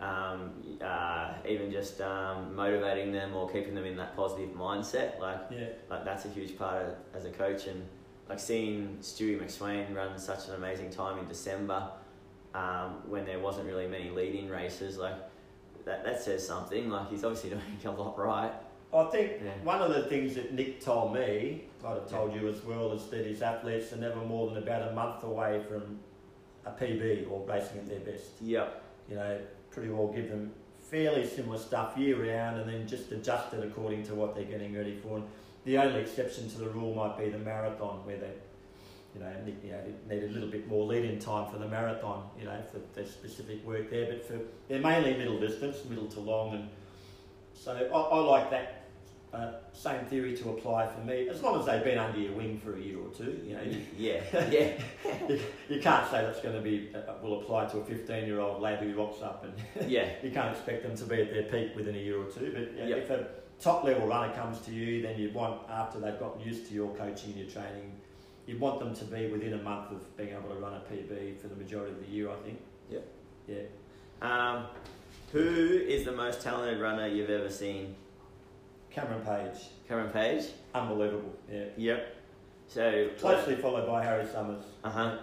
um, uh, even just um, motivating them or keeping them in that positive mindset. Like Yeah. like that's a huge part of, as a coach and like seeing Stewie McSweyn run such an amazing time in December um, when there wasn't really many lead-in races like that, that says something like he's obviously doing a lot right I think Yeah. one of the things that Nick told me, I'd have told you as well, is that his athletes are never more than about a month away from a PB or racing at their best. yep You know, pretty well give them fairly similar stuff year round and then just adjust it according to what they're getting ready for. And the only exception to the rule might be the marathon where they, you know, Nick, you know, need a little bit more lead-in time for the marathon, you know, for their specific work there. But for they're mainly middle distance, middle to long, and so I, I like that uh, same theory to apply for me. As long as they've been under your wing for a year or two, you know, you, yeah yeah you, you can't say that's going to be uh, will apply to a 15 year old lad who rocks up and yeah you can't expect them to be at their peak within a year or two. But you know, Yep. if a top level runner comes to you, then you want after they've gotten used to your coaching and your training, you want them to be within a month of being able to run a PB for the majority of the year. I think. Yep. Yeah. um, who is the most talented runner you've ever seen Cameron Page, Cameron Page unbelievable. Yeah. yep so Closely followed by Harry Summers. uh-huh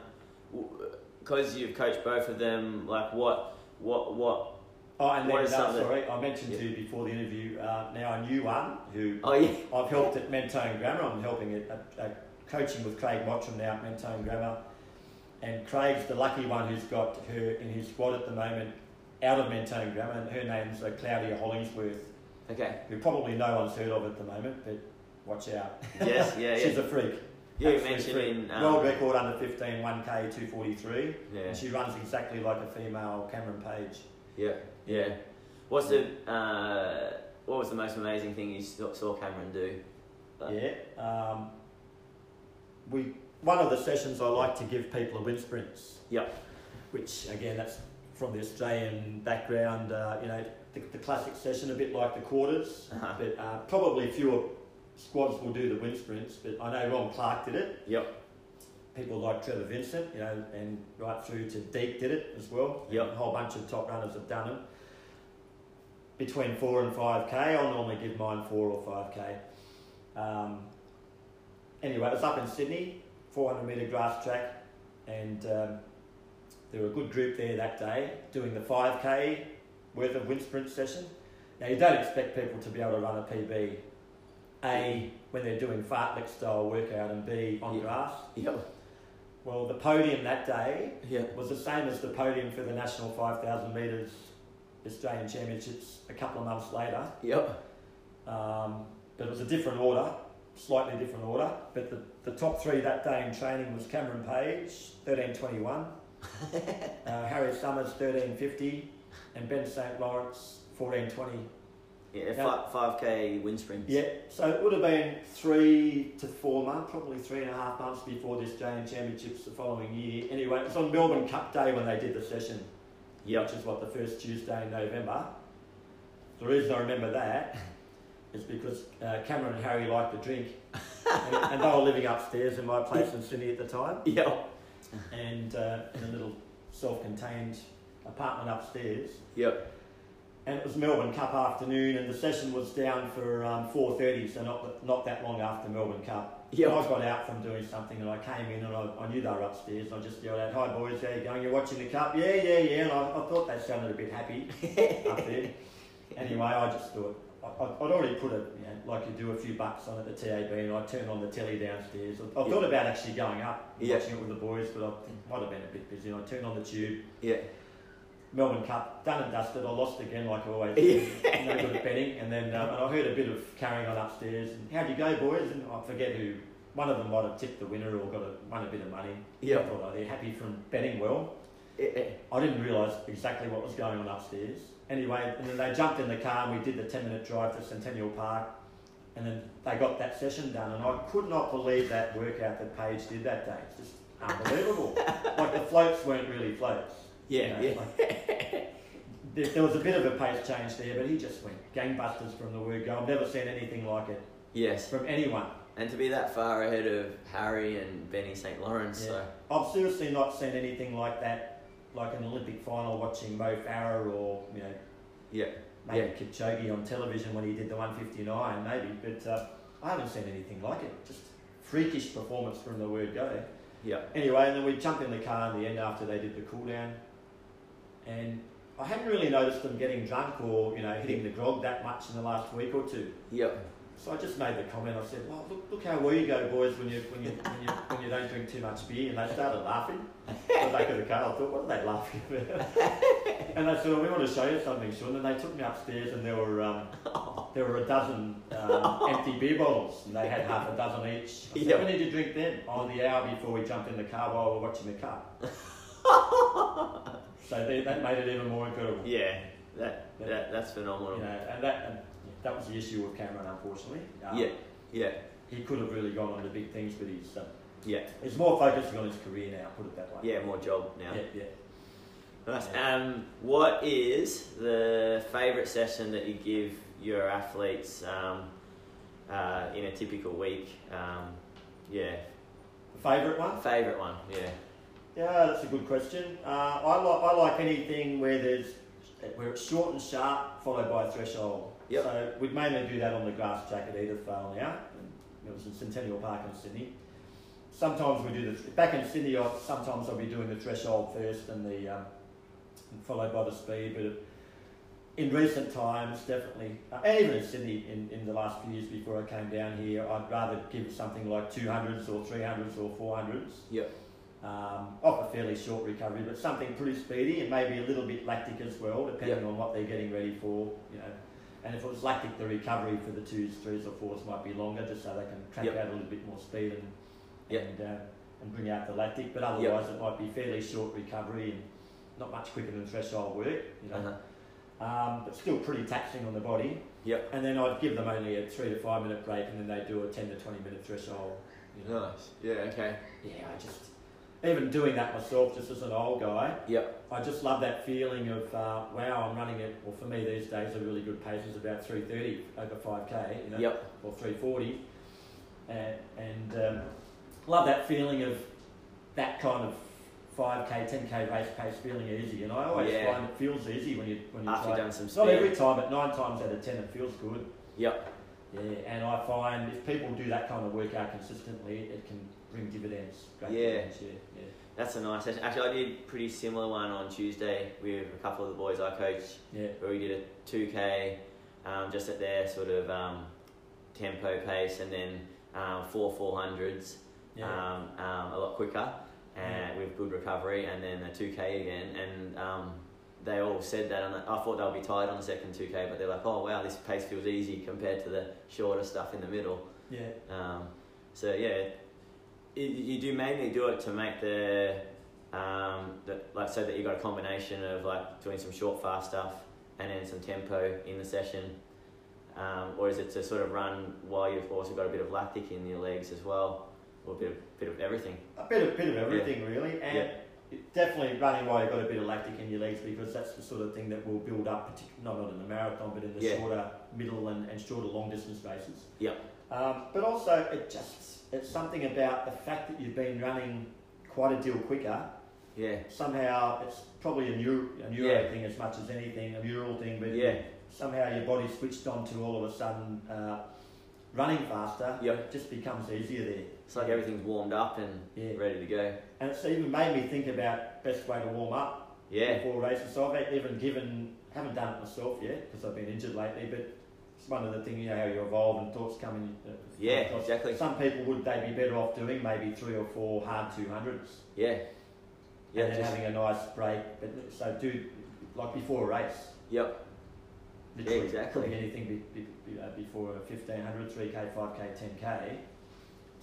because you've coached both of them like what what what Oh, and What then, no, sorry, I mentioned to you before the interview, uh, now a new one who oh yeah I've helped at Mentone Grammar. I'm helping at, at, at coaching with Craig Mottram now at Mentone Grammar. And Craig's the lucky one who's got her in his squad at the moment out of Mentone Grammar. And her name's uh, Claudia Hollingsworth, okay who probably no one's heard of at the moment, but watch out. yes yeah She's yeah a freak. you Absolute mentioned freak. in um, World record under 15, 1K, 243. yeah And she runs exactly like a female Cameron Page. Yeah, yeah. What's the uh, what was the most amazing thing you saw saw Cameron do? But- Yeah. Um, we one of the sessions I like to give people are wind sprints. Yep. Which again, that's from the Australian background. Uh, you know, the, the classic session, a bit like the quarters, Uh-huh. but uh, probably fewer squads will do the wind sprints. But I know Ron Clarke did it. Yep. People like Trevor Vincent, you know, and right through to Deek did it as well. Yep. A whole bunch of top runners have done it. Between four and five k, I'll normally give mine four or five k. Um, anyway, it was up in Sydney, 400 metre grass track, and um, there were a good group there that day doing the 5k worth of wind sprint session. Now, you don't expect people to be able to run a PB, A, when they're doing fartlek style workout, and B, on Yeah. grass. Yep. Well, the podium that day Yep. was the same as the podium for the national 5,000 metres Australian Championships a couple of months later. Yep. Um, but it was a different order slightly different order, but the, the top three that day in training was Cameron Page, 1321, uh, Harry Summers, 1350, and Ben St. Lawrence, 1420. Yeah, five k wind sprints. Yeah, so it would have been three to four months, probably three and a half months before this Jane Championships the following year. Anyway, it was on Melbourne Cup Day when they did the session, Yep. which is what the first Tuesday in November. The reason I remember that is because uh, Cameron and Harry liked to drink, and, and they were living upstairs in my place in Sydney at the time, Yeah. and uh, in a little self-contained apartment upstairs. Yep. And it was Melbourne Cup afternoon, and the session was down for um, 4.30, so not, not that long after Melbourne Cup. Yep. And I got out from doing something, and I came in, and I, I knew they were upstairs, and I just yelled out, hi boys, how you going? You're watching the Cup? Yeah, yeah, yeah. And I, I thought they sounded a bit happy up there. Anyway, I just thought, I, I'd already put it, you know, like you do, a few bucks on at the TAB, and I turned on the telly downstairs. I, I Yeah. thought about actually going up and watching it with the boys, but I might have been a bit busy, and I turned on the tube. Yeah. Melbourne Cup, done and dusted. I lost again, like always. Yeah. no good at betting. And then um, and I heard a bit of carrying on upstairs. And how'd you go, boys? And I forget who. One of them might have tipped the winner or got a, won a bit of money. Yeah. I thought, oh, they're happy from betting well. Yeah. I didn't realise exactly what was going on upstairs. Anyway, and then they jumped in the car and we did the 10 minute drive to Centennial Park. And then they got that session done. And I could not believe that workout that Page did that day. It's just unbelievable. like the floats weren't really floats. Yeah. You know, Yeah. like- there, there was a bit of a pace change there, but he just went gangbusters from the word go. I've never seen anything like it Yes. from anyone. And to be that far ahead of Harry and Benny St. Lawrence, so I've seriously not seen anything like that, like an Olympic final watching Mo Farah or you know yeah. maybe Kipchoge on television when he did the 159, maybe. But uh, I haven't seen anything like it. Just freakish performance from the word go. Yeah. Anyway, and then we jump in the car in the end after they did the cool down. And I hadn't really noticed them getting drunk or, you know, hitting the grog that much in the last week or two. Yep. So I just made the comment, I said, well, look, look how well you go, boys, when you, when, you, when, you, when you don't drink too much beer. And they started laughing. At the back of the car, I thought, what are they laughing about? and they said, well, we want to show you something, Sean. And they took me upstairs and there were, um, there were a dozen um, empty beer bottles. And they had half a dozen each. I said, Yeah. when did you drink them? On the hour before we jumped in the car while we were watching the cup. So they, that made it even more incredible. Yeah. That, that that's phenomenal. You know, and that, and that was the issue with Cameron, unfortunately. Um, Yeah. Yeah. He could have really gone on to big things, but he's, uh, Yeah. he's more focusing on his career now, put it that way. Yeah. More job now. Yeah, yeah. Nice. Um, what is the favourite session that you give your athletes um, uh, in a typical week? Um, yeah. Favourite one? Favourite one. Yeah. Yeah, that's a good question. Uh, I like I like anything where there's where it's short and sharp, followed by a threshold. Yep. So we'd mainly do that on the grass jacket Edithvale now. It was in Centennial Park in Sydney. Sometimes we do the back in Sydney. I, sometimes I'll be doing the threshold first and the um, and followed by the speed. But in recent times, definitely, uh, and even in Sydney in, in the last few years before I came down here, I'd rather give something like 200s or 300s or 400s Yep. Um, off a fairly short recovery, but something pretty speedy and maybe a little bit lactic as well, depending on what they're getting ready for. You know, and if it was lactic, the recovery for the twos, threes, or fours might be longer, just so they can crank Yep. out a little bit more speed and Yep. and, uh, and bring out the lactic. But otherwise, it might be fairly short recovery and not much quicker than threshold work. You know, Uh-huh. um, but still pretty taxing on the body. Yep. And then I'd give them only a three to five minute break, and then they do a ten to twenty minute threshold. You know. Nice. Yeah. Okay. Yeah, I just even doing that myself, just as an old guy, Yep. I just love that feeling of uh, wow, I'm running it. Well, for me these days, a really good pace is about 3:30 over 5k, you know, Yep. or 3:40, and and um, love that feeling of that kind of 5k, 10k race pace feeling easy. And I always Yeah. find it feels easy when you when you After done some Not every time, but nine times out of ten, it feels good. Yep. Yeah, and I find if people do that kind of workout consistently, it can bring dividends. Great Yeah. dividends, yeah, yeah. That's a nice session. Actually, I did a pretty similar one on Tuesday with a couple of the boys I coach, Yeah, where we did a 2k um, just at their sort of um, tempo pace, and then um, four 400s yeah, um, um, a lot quicker and with good recovery, and then a 2k again. And um, they all said that, and I thought they'll be tired on the second 2k, but they're like, oh wow, this pace feels easy compared to the shorter stuff in the middle. Yeah. Um, so yeah, you, you do mainly do it to make the, um, the like so that you got a combination of like doing some short fast stuff and then some tempo in the session, um, or is it to sort of run while you've also got a bit of lactic in your legs as well, or a bit of bit of everything? A bit of bit of everything really, and Yeah. definitely running while you've got a bit of lactic in your legs because that's the sort of thing that will build up, particularly not not in the marathon, but in the Yeah. shorter, middle, and, and shorter long distance races. Yep. Um, but also, it just it's something about the fact that you've been running quite a deal quicker. Yeah, Somehow, it's probably a neuro, a neuro Yeah. thing as much as anything, a neural thing, but yeah, somehow your body switched on to all of a sudden uh, running faster. Yep. It just becomes easier there. it's like everything's warmed up and Yeah. ready to go. And it's even made me think about best way to warm up Yeah, before races. So I've even given, haven't done it myself yet because I've been injured lately, but it's one of the things, you know, how you evolve and thoughts come in. Uh, yeah, exactly. Some people would they be better off doing maybe three or four hard 200s Yeah, yeah, and then having a nice break. But so do like before a race. yep, Literally, exactly. Anything be, be, be, uh, before a 1500, 3k, 5k, 10k.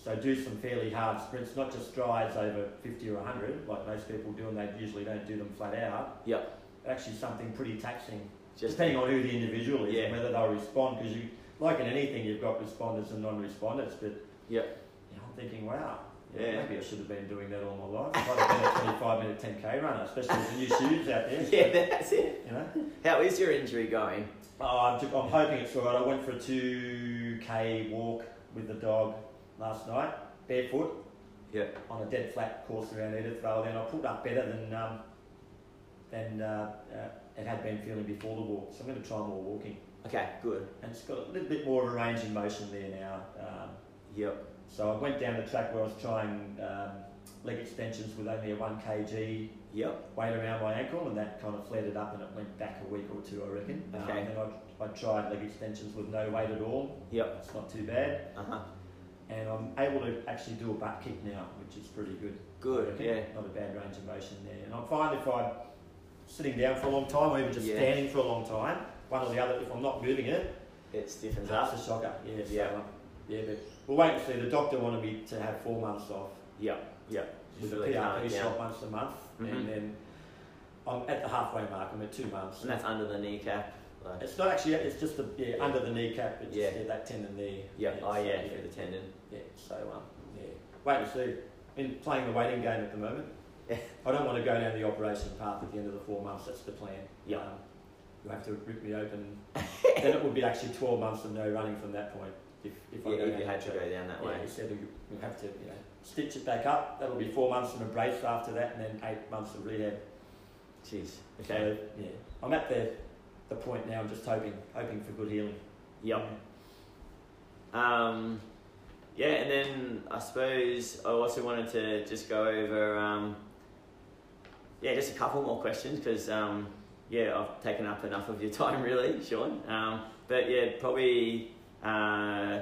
So do some fairly hard sprints, not just strides over 50 or 100, like most people do, and they usually don't do them flat out. Yep. Actually, something pretty taxing, just depending on who the individual is Yeah. and whether they'll respond. Because you, like in anything, you've got responders and non-responders. But yeah, you know, I'm thinking, wow, Yeah. maybe I should have been doing that all my life. I'd have been a 25 minute 10k runner, especially with the new shoes out there. yeah, that's it. You know. How is your injury going? Oh, I'm, ju- I'm hoping it's alright. I went for a 2k walk with the dog last night, barefoot, Yeah. on a dead flat course around Edithvale. And I pulled up better than um, than uh, uh, it had been feeling before the walk. So I'm going to try more walking. Okay, good. And it's got a little bit more of a range in motion there now. Um, Yep. so I went down the track where I was trying um, leg extensions with only a 1 kg Yep. weight around my ankle, and that kind of flared it up and it went back a week or two, I reckon. Okay. Um, then I, I tried leg extensions with no weight at all. Yep. It's not too bad. Uh huh. And I'm able to actually do a butt kick now, which is pretty good. Good. Yeah. Not a bad range of motion there. And I find if I'm sitting down for a long time or even just Yeah. standing for a long time, one or the other, if I'm not moving it, It stiffens that's up. a shocker. Yeah. So, Yeah. yeah, but we'll wait and see. The doctor wanted me to have four months off Yeah, yeah. with Just a really PRP it down. shot once a month, Mhm. and then I'm at the halfway mark. I'm at two months. And that's under the kneecap. Like. It's not actually. It's just the yeah under the kneecap. It's Yeah. just, yeah, that tendon there. Yep. Oh so, yeah, for the tendon. Yeah. So um, yeah. Wait and see. Been playing the waiting game at the moment. I don't want to go down the operation path at the end of the four months. That's the plan. Yeah. Um, you'll have to rip me open. then it would be actually 12 months of no running from that point. If, if I Yeah, if you had to go down that Yeah, way. he said you you have to you know, stitch it back up. That'll be four months in a brace after that, and then eight months of rehab. Jeez. Okay. So yeah, I'm at the the point now. I'm just hoping hoping for good healing. Yep. Um, yeah, and then I suppose I also wanted to just go over, um, yeah, just a couple more questions because, um, yeah, I've taken up enough of your time, really, Sean. Um, but yeah, probably uh,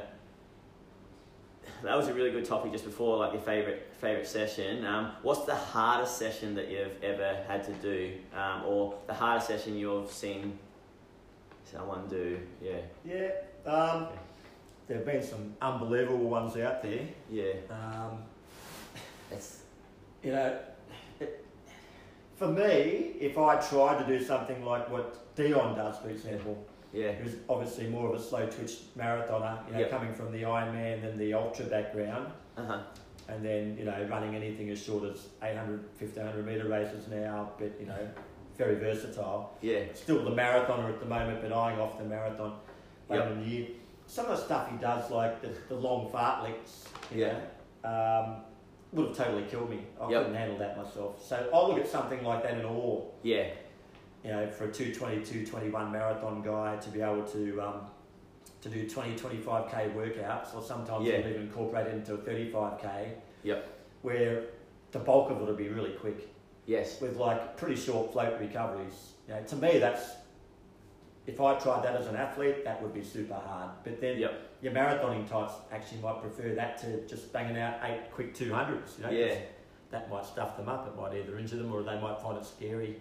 that was a really good topic just before, like your favorite favorite session. Um, what's the hardest session that you've ever had to do, um, or the hardest session you've seen someone do? Yeah, Yeah. Um, there have been some unbelievable ones out there. yeah. Um, It's you know, for me, if I tried to do something like what Dion does, for example, yeah, who's obviously more of a slow twitch marathoner, you know, Yep. coming from the Ironman and the ultra background, uh huh, and then you know running anything as short as 800, 1500 meter races now, but you know, very versatile. yeah, Still the marathoner at the moment, but eyeing off the marathon later Yep. in the year. Some of the stuff he does, like the, the long fartleks, Yeah. know, um, would have totally killed me. I Yep. couldn't handle that myself. So I look at something like that in awe. yeah, You know, for a 222, 21 marathon guy to be able to um, to do 20, 25k workouts, or sometimes Yeah. even incorporate it into a 35k. Yep. Where the bulk of it will be really quick yes, with like pretty short float recoveries. You know, to me, that's if I tried that as an athlete, that would be super hard. But then Yep. your marathoning types actually might prefer that to just banging out eight quick 200s. You know, yeah, that might stuff them up. It might either injure them or they might find it scary.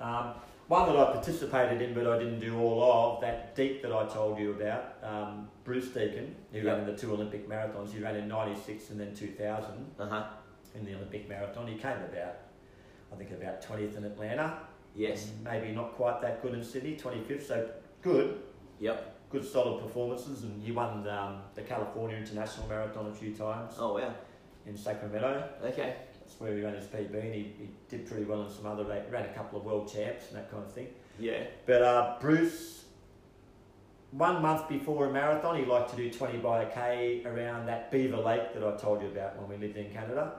Um, one that I participated in, but I didn't do all of that Deek that I told you about. Um, Bruce Deacon, who Yep. ran in the two Olympic marathons. He ran in '96 and then 2000 Uh huh. in the Olympic marathon. He came about, I think, about 20th in Atlanta. Yes. Maybe not quite that good in Sydney, 25th. So good, Yep. good solid performances, and he won um, the California International Marathon a few times Oh wow. in Sacramento. Okay. That's where he ran his PB, and he, he did pretty well in some other ra- ran a couple of world champs and that kind of thing. Yeah. But uh, Bruce, one month before a marathon, he liked to do 20 by a K around that Beaver Lake that I told you about when we lived in Canada.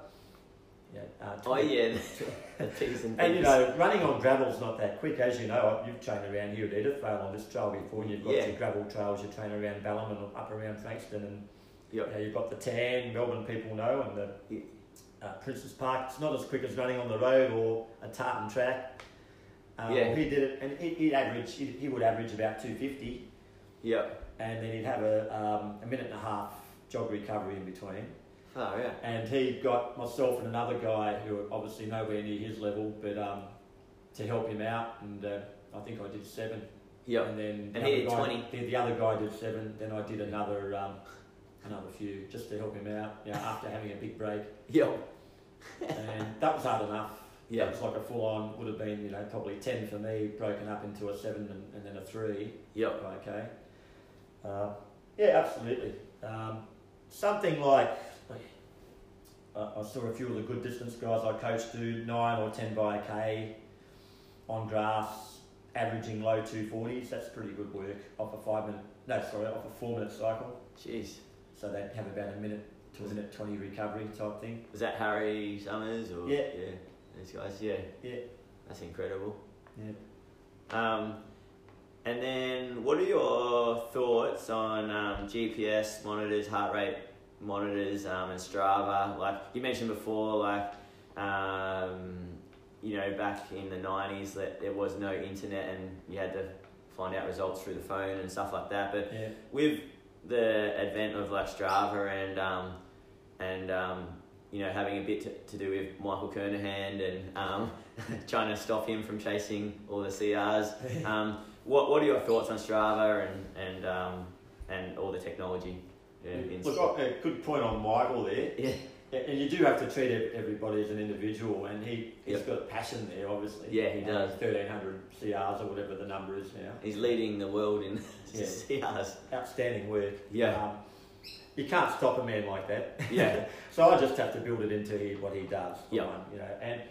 Yeah, uh, Oh yeah. and And you know, running on gravel's not that quick, as you know. You've trained around here at Edithvale on this trail before, and you've got Yeah. your gravel trails. You train around Balham and up around Frankston, and Yep. you know, you've got the tan. Melbourne people know, and the uh, Princes Park. It's not as quick as running on the road or a tartan track. Um, Yeah. He did it, and he, he'd average. He, he would average about two fifty, Yep. and then he'd have a, um, a minute and a half jog recovery in between. Oh yeah. And he got myself and another guy who were obviously nowhere near his level, but um, to help him out. And uh, I think I did seven. Yep. And then the And he other did guy, 20. The, the other guy did seven. Then I did another um, another few just to help him out. You know, after having a big break, Yep. and that was hard enough. Yeah. That was like a full on. Would have been you know probably ten for me, broken up into a seven and, and then a three. Yep. Okay. Uh, yeah, absolutely. Um, something like I saw a few of the good distance guys I coached do nine or ten by a k on grass, averaging low two forties. That's pretty good work off a five minute. No, sorry, off a four minute cycle. Jeez. So they have about a minute to a minute twenty recovery type thing. Was that Harry Summers or Yeah. yeah these guys? Yeah. Yeah. That's incredible. Yeah. Um, and then, what are your thoughts on um, GPS monitors, heart rate monitors, um, and Strava? Like you mentioned before, like um, you know, back in the nineties, that there was no internet and you had to find out results through the phone and stuff like that. But Yeah. with the advent of like Strava and um, and um, you know having a bit to, to do with Michael Kernahan and um, trying to stop him from chasing all the CRs. Um, what what are your thoughts on Strava and and um, and all the technology? Yeah, in- Look, a good point on Michael there. yeah, Yeah, And you do have to treat everybody as an individual, and he, he's Yep. got a passion there, obviously. Yeah, he does. 1,300 CRs or whatever the number is now. he's leading the world in Yeah. CRs. Outstanding work. Yeah. Um, you can't stop a man like that. Yeah. so I just have to build it into he, what he does. one, you know. And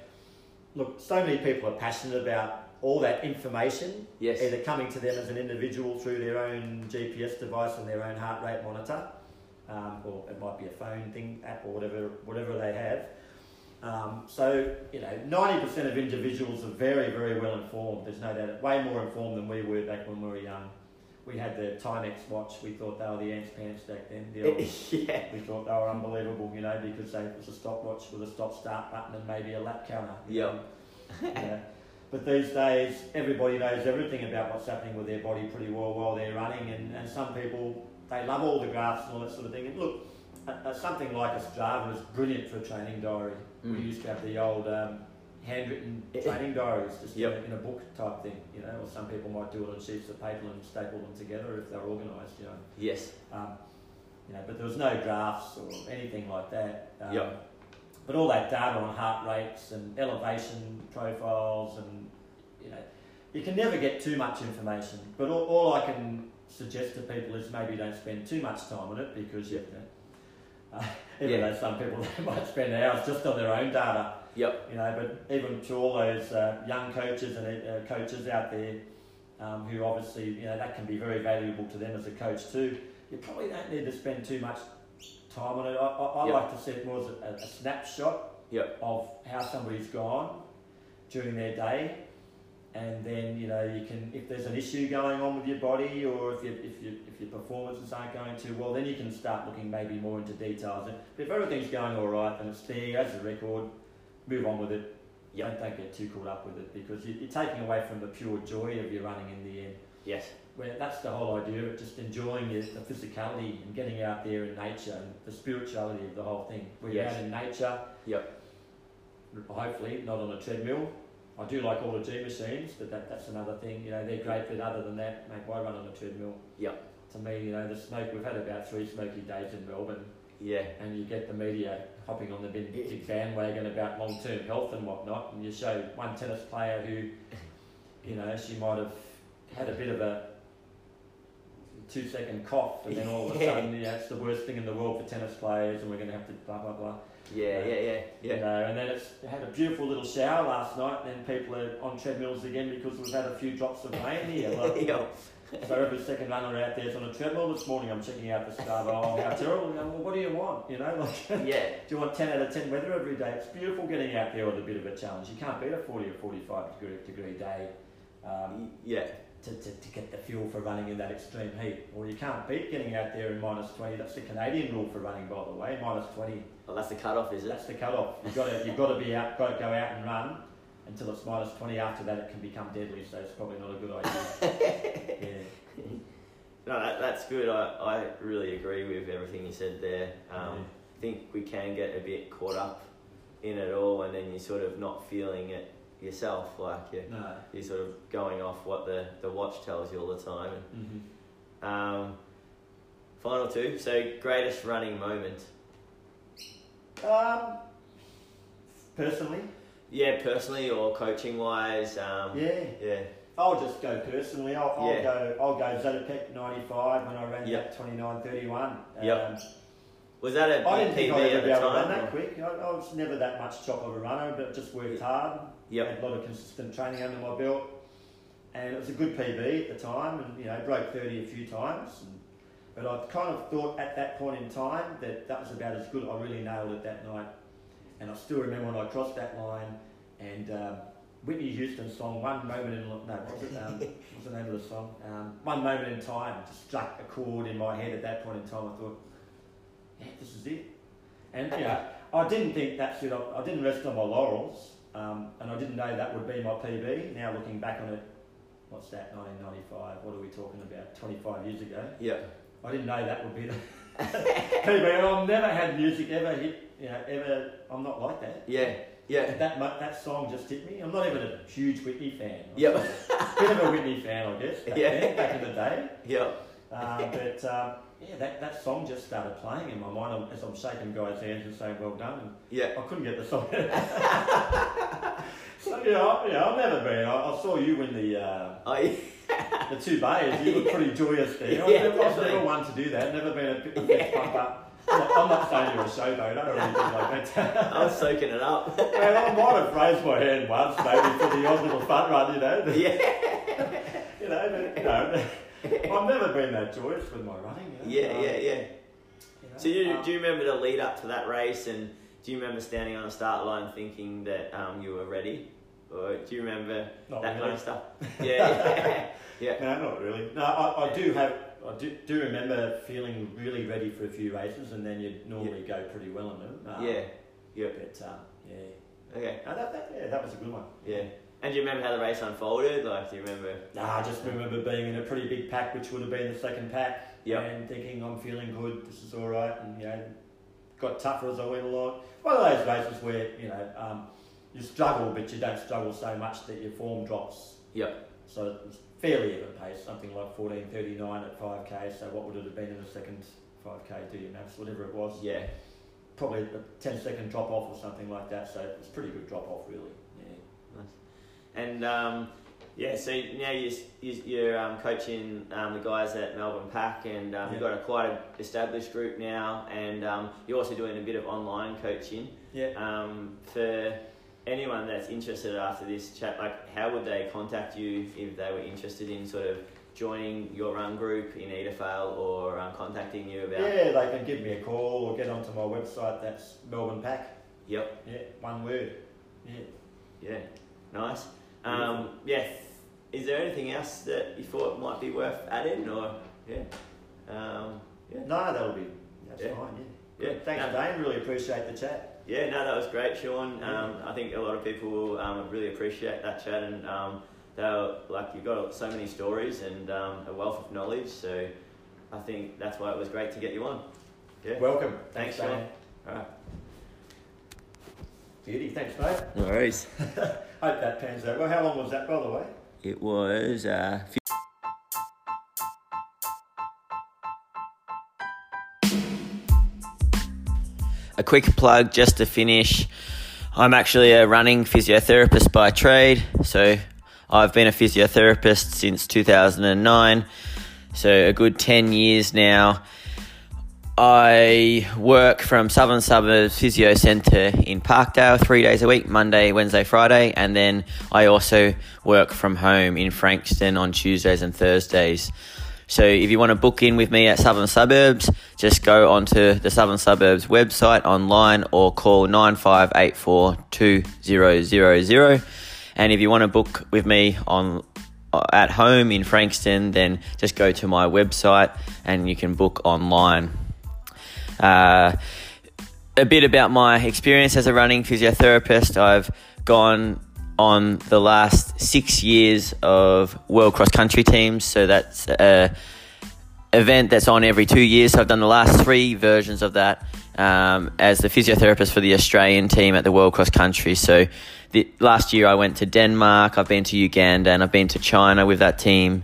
look, so many people are passionate about all that information, Yes. either coming to them as an individual through their own GPS device and their own heart rate monitor, um, or it might be a phone thing app or whatever whatever they have. Um, so you know, ninety percent of individuals are very very well informed. There's no doubt, way more informed than we were back when we were young. We had the Timex watch. We thought they were the ants pants back then. The old, yeah. we thought they were unbelievable, you know, because they it was a stopwatch with a stop start button and maybe a lap counter. Yep. yeah. But these days, everybody knows everything about what's happening with their body pretty well while they're running, and, and some people they love all the graphs and all that sort of thing. And look, uh, uh, something like a Strava is brilliant for a training diary. We Mm. used to have the old um, handwritten training diaries, just Yep. in, a, in a book type thing, you know. Or some people might do it on sheets of paper and staple them together if they're organised, you know. Yes. Um, you know, but there was no graphs or anything like that. Um, Yep. But all that data on heart rates and elevation profiles, and you know, you can never get too much information. But all, all I can suggest to people is maybe don't spend too much time on it because you know, uh, even Yeah. though some people they might spend hours just on their own data. Yep. You know, but even to all those uh, young coaches and uh, coaches out there um, who obviously, you know, that can be very valuable to them as a coach too. You probably don't need to spend too much time on it. I, I, I Yep. like to see it more as a, a snapshot Yep. of how somebody's gone during their day. And then you know you can, if there's an issue going on with your body, or if you, if you, if your performances aren't going too well, then you can start looking maybe more into details. But if everything's going all right, then it's there as a record. Move on with it. Yep. Don't, don't get too caught up with it because you, you're taking away from the pure joy of your running in the end. Yes. Where that's the whole idea of just enjoying your, the physicality and getting out there in nature and the spirituality of the whole thing. Where Yes. you're out in nature, Yep. hopefully not on a treadmill, I do like all the G machines, but that, that's another thing. You know, they're great, but other than that, mate, why run on a treadmill? Yep. To me, you know, the smoke. We've had about three smoky days in Melbourne, Yeah. and you get the media hopping on the big, big bandwagon about long-term health and whatnot, and you show one tennis player who, you know, she might have had a bit of a two-second cough, and then all of a Yeah. sudden, yeah, it's the worst thing in the world for tennis players, and we're going to have to blah blah blah. Yeah, yeah, yeah, You yeah. know, and then it's it had a beautiful little shower last night, and then people are on treadmills again because we've had a few drops of rain here. Like, Yeah. so every second runner out there is on a treadmill. This morning I'm checking out the Strava. Oh, how terrible! You know, well, what do you want? You know, like. Yeah. Do you want 10 out of 10 weather every day? It's beautiful getting out there with a bit of a challenge. You can't beat a 40 or 45 degree, degree day um, Yeah. to, to, to get the fuel for running in that extreme heat. Or you can't beat getting out there in minus 20. That's the Canadian rule for running, by the way. Minus 20. Well, that's the cutoff, is it? That's the cut-off. You've got to, you've got to be out, got to go out and run until it's minus 20. After that, it can become deadly. So it's probably not a good idea. yeah. No, that, that's good. I, I really agree with everything you said there. Um, Yeah. I think we can get a bit caught up in it all, and then you're sort of not feeling it yourself. Like you're, No. you're sort of going off what the, the watch tells you all the time. hmm Um, final two. So, greatest running moment. Um, personally, Yeah, personally or coaching wise. Um, yeah. Yeah. I'll just go personally. I'll, I'll Yeah. go. I'll go Zatopek '95 when I ran Yep. that 29:31. Yep. Um, Was that a I didn't think PB I'd at ever the be able to time? run that or- quick. I, I was never that much chop of a runner, but just worked hard. Yep. Had a lot of consistent training under my belt, and it was a good PB at the time, and you know broke 30 a few times. And, but I kind of thought at that point in time that that was about as good. I really nailed it that night, and I still remember when I crossed that line, and um, Whitney Houston's song "One Moment in" no, what was it? Um, what's the name of the song? Um, "One Moment in Time" just struck a chord in my head at that point in time. I thought, yeah, this is it. And you know, I didn't think that's it. I, I didn't rest on my laurels, um, and I didn't know that would be my PB. Now looking back on it, what's that? 1995. What are we talking about? 25 years ago. Yeah. I didn't know that would be the PB. I've never had music ever hit. You know, ever. I'm not like that. Yeah. Yeah. That that song just hit me. I'm not even a huge Whitney fan. I'm Yep. Bit of a Whitney fan, I guess. Back, Yeah. then, back in the day. Yeah. Uh, but um, yeah, that, that song just started playing in my mind I'm- as I'm shaking guys' hands and saying, "Well done." And Yeah. I couldn't get the song. so yeah, I, yeah, I've never been. I, I saw you win the uh, yeah. the two bays. You were pretty joyous there. I was, Yeah, never, I was definitely. never one to do that. Never been a bit of a pump up. I'm not, I'm not saying you're a showboat or anything like that. I was soaking it up. Man, I might have raised my hand once, maybe for the odd little fun run, you know. yeah. You know, but, you know. I've never been that joyous with my running. You know. Yeah, Um, yeah, yeah. you know, So you, um, do you remember the lead up to that race, and do you remember standing on the start line thinking that um, you were ready, or do you remember Not that kind of stuff? Yeah, yeah, No, not really. No, I, I do have. I do, do remember feeling really ready for a few races, and then you'd normally go pretty well in them. Um, yeah, yeah. But um, yeah, Okay, no, that, that, yeah, that was a good one. yeah. And do you remember how the race unfolded? Like, do you remember? Nah, I just remember being in a pretty big pack, which would have been the second pack, Yep. and thinking I'm feeling good. This is all right, and you know, got tougher as I went along. One of those races where you know um, you struggle, but you don't struggle so much that your form drops. Yep. So it was fairly even pace, something like 14.39 at 5k. So what would it have been in the second 5k? Do you maths, whatever it was? Yeah, Probably a 10 second drop off or something like that. So it's a pretty good drop off, really. Yeah. Nice. and um, yeah. So now you, you, you're um, coaching um, the guys at Melbourne Pack, and um, you've got a quite an established group now, and um, you're also doing a bit of online coaching. Yeah. Um, for anyone that's interested after this chat, like how would they contact you if they were interested in sort of joining your run group in Edithvale or um, contacting you about? Yeah, they can give me a call or get onto my website. That's Melbourne Pack. Yep. Yeah, one word. Yeah. Yeah. Nice. Um, yeah. Is there anything else that you thought might be worth adding, or yeah? Um, yeah. No, that'll be. That's Yeah. fine. Yeah. Yeah. Thanks, No. Dane. Really appreciate the chat. Yeah, no, that was great, Sean. Um, I think a lot of people will um, really appreciate that chat, and um, they'll like you've got so many stories and um, a wealth of knowledge. So I think that's why it was great to get you on. Yeah. Welcome. Thanks, Dane. Sean. All right. Beauty. Thanks, mate. No worries. hope that pans out. Well, how long was that, by the way? It was. Uh, a quick plug just to finish. I'm actually a running physiotherapist by trade, so I've been a physiotherapist since 2009, so a good 10 years now. I work from Southern Suburbs Physio Centre in Parkdale three days a week Monday, Wednesday, Friday, and then I also work from home in Frankston on Tuesdays and Thursdays. So if you want to book in with me at Southern Suburbs, just go onto the Southern Suburbs website online or call 95842000. And if you want to book with me on at home in Frankston, then just go to my website and you can book online. Uh, a bit about my experience as a running physiotherapist. I've gone on the last six years of world cross country teams, so that's a event that's on every two years. So I've done the last three versions of that um, as the physiotherapist for the Australian team at the world cross country. So the, last year I went to Denmark, I've been to Uganda, and I've been to China with that team.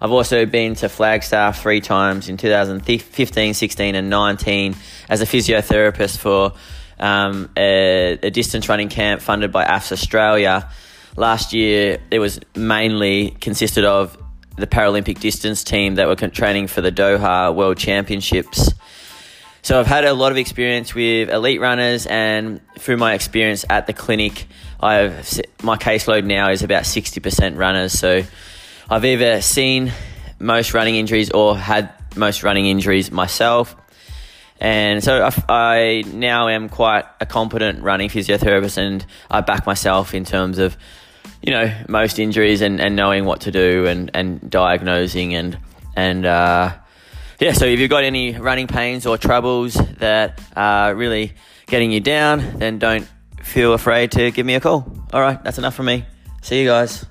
I've also been to Flagstaff three times in 2015, 16, and 19 as a physiotherapist for um, a, a, distance running camp funded by AFS Australia. Last year, it was mainly consisted of the Paralympic distance team that were training for the Doha World Championships. So I've had a lot of experience with elite runners, and through my experience at the clinic, I've my caseload now is about 60% runners. So I've either seen most running injuries or had most running injuries myself. And so I, I, now am quite a competent running physiotherapist and I back myself in terms of, you know, most injuries and, and knowing what to do and, and diagnosing and, and, uh, yeah, so if you've got any running pains or troubles that are really getting you down, then don't feel afraid to give me a call. All right, that's enough from me. See you guys.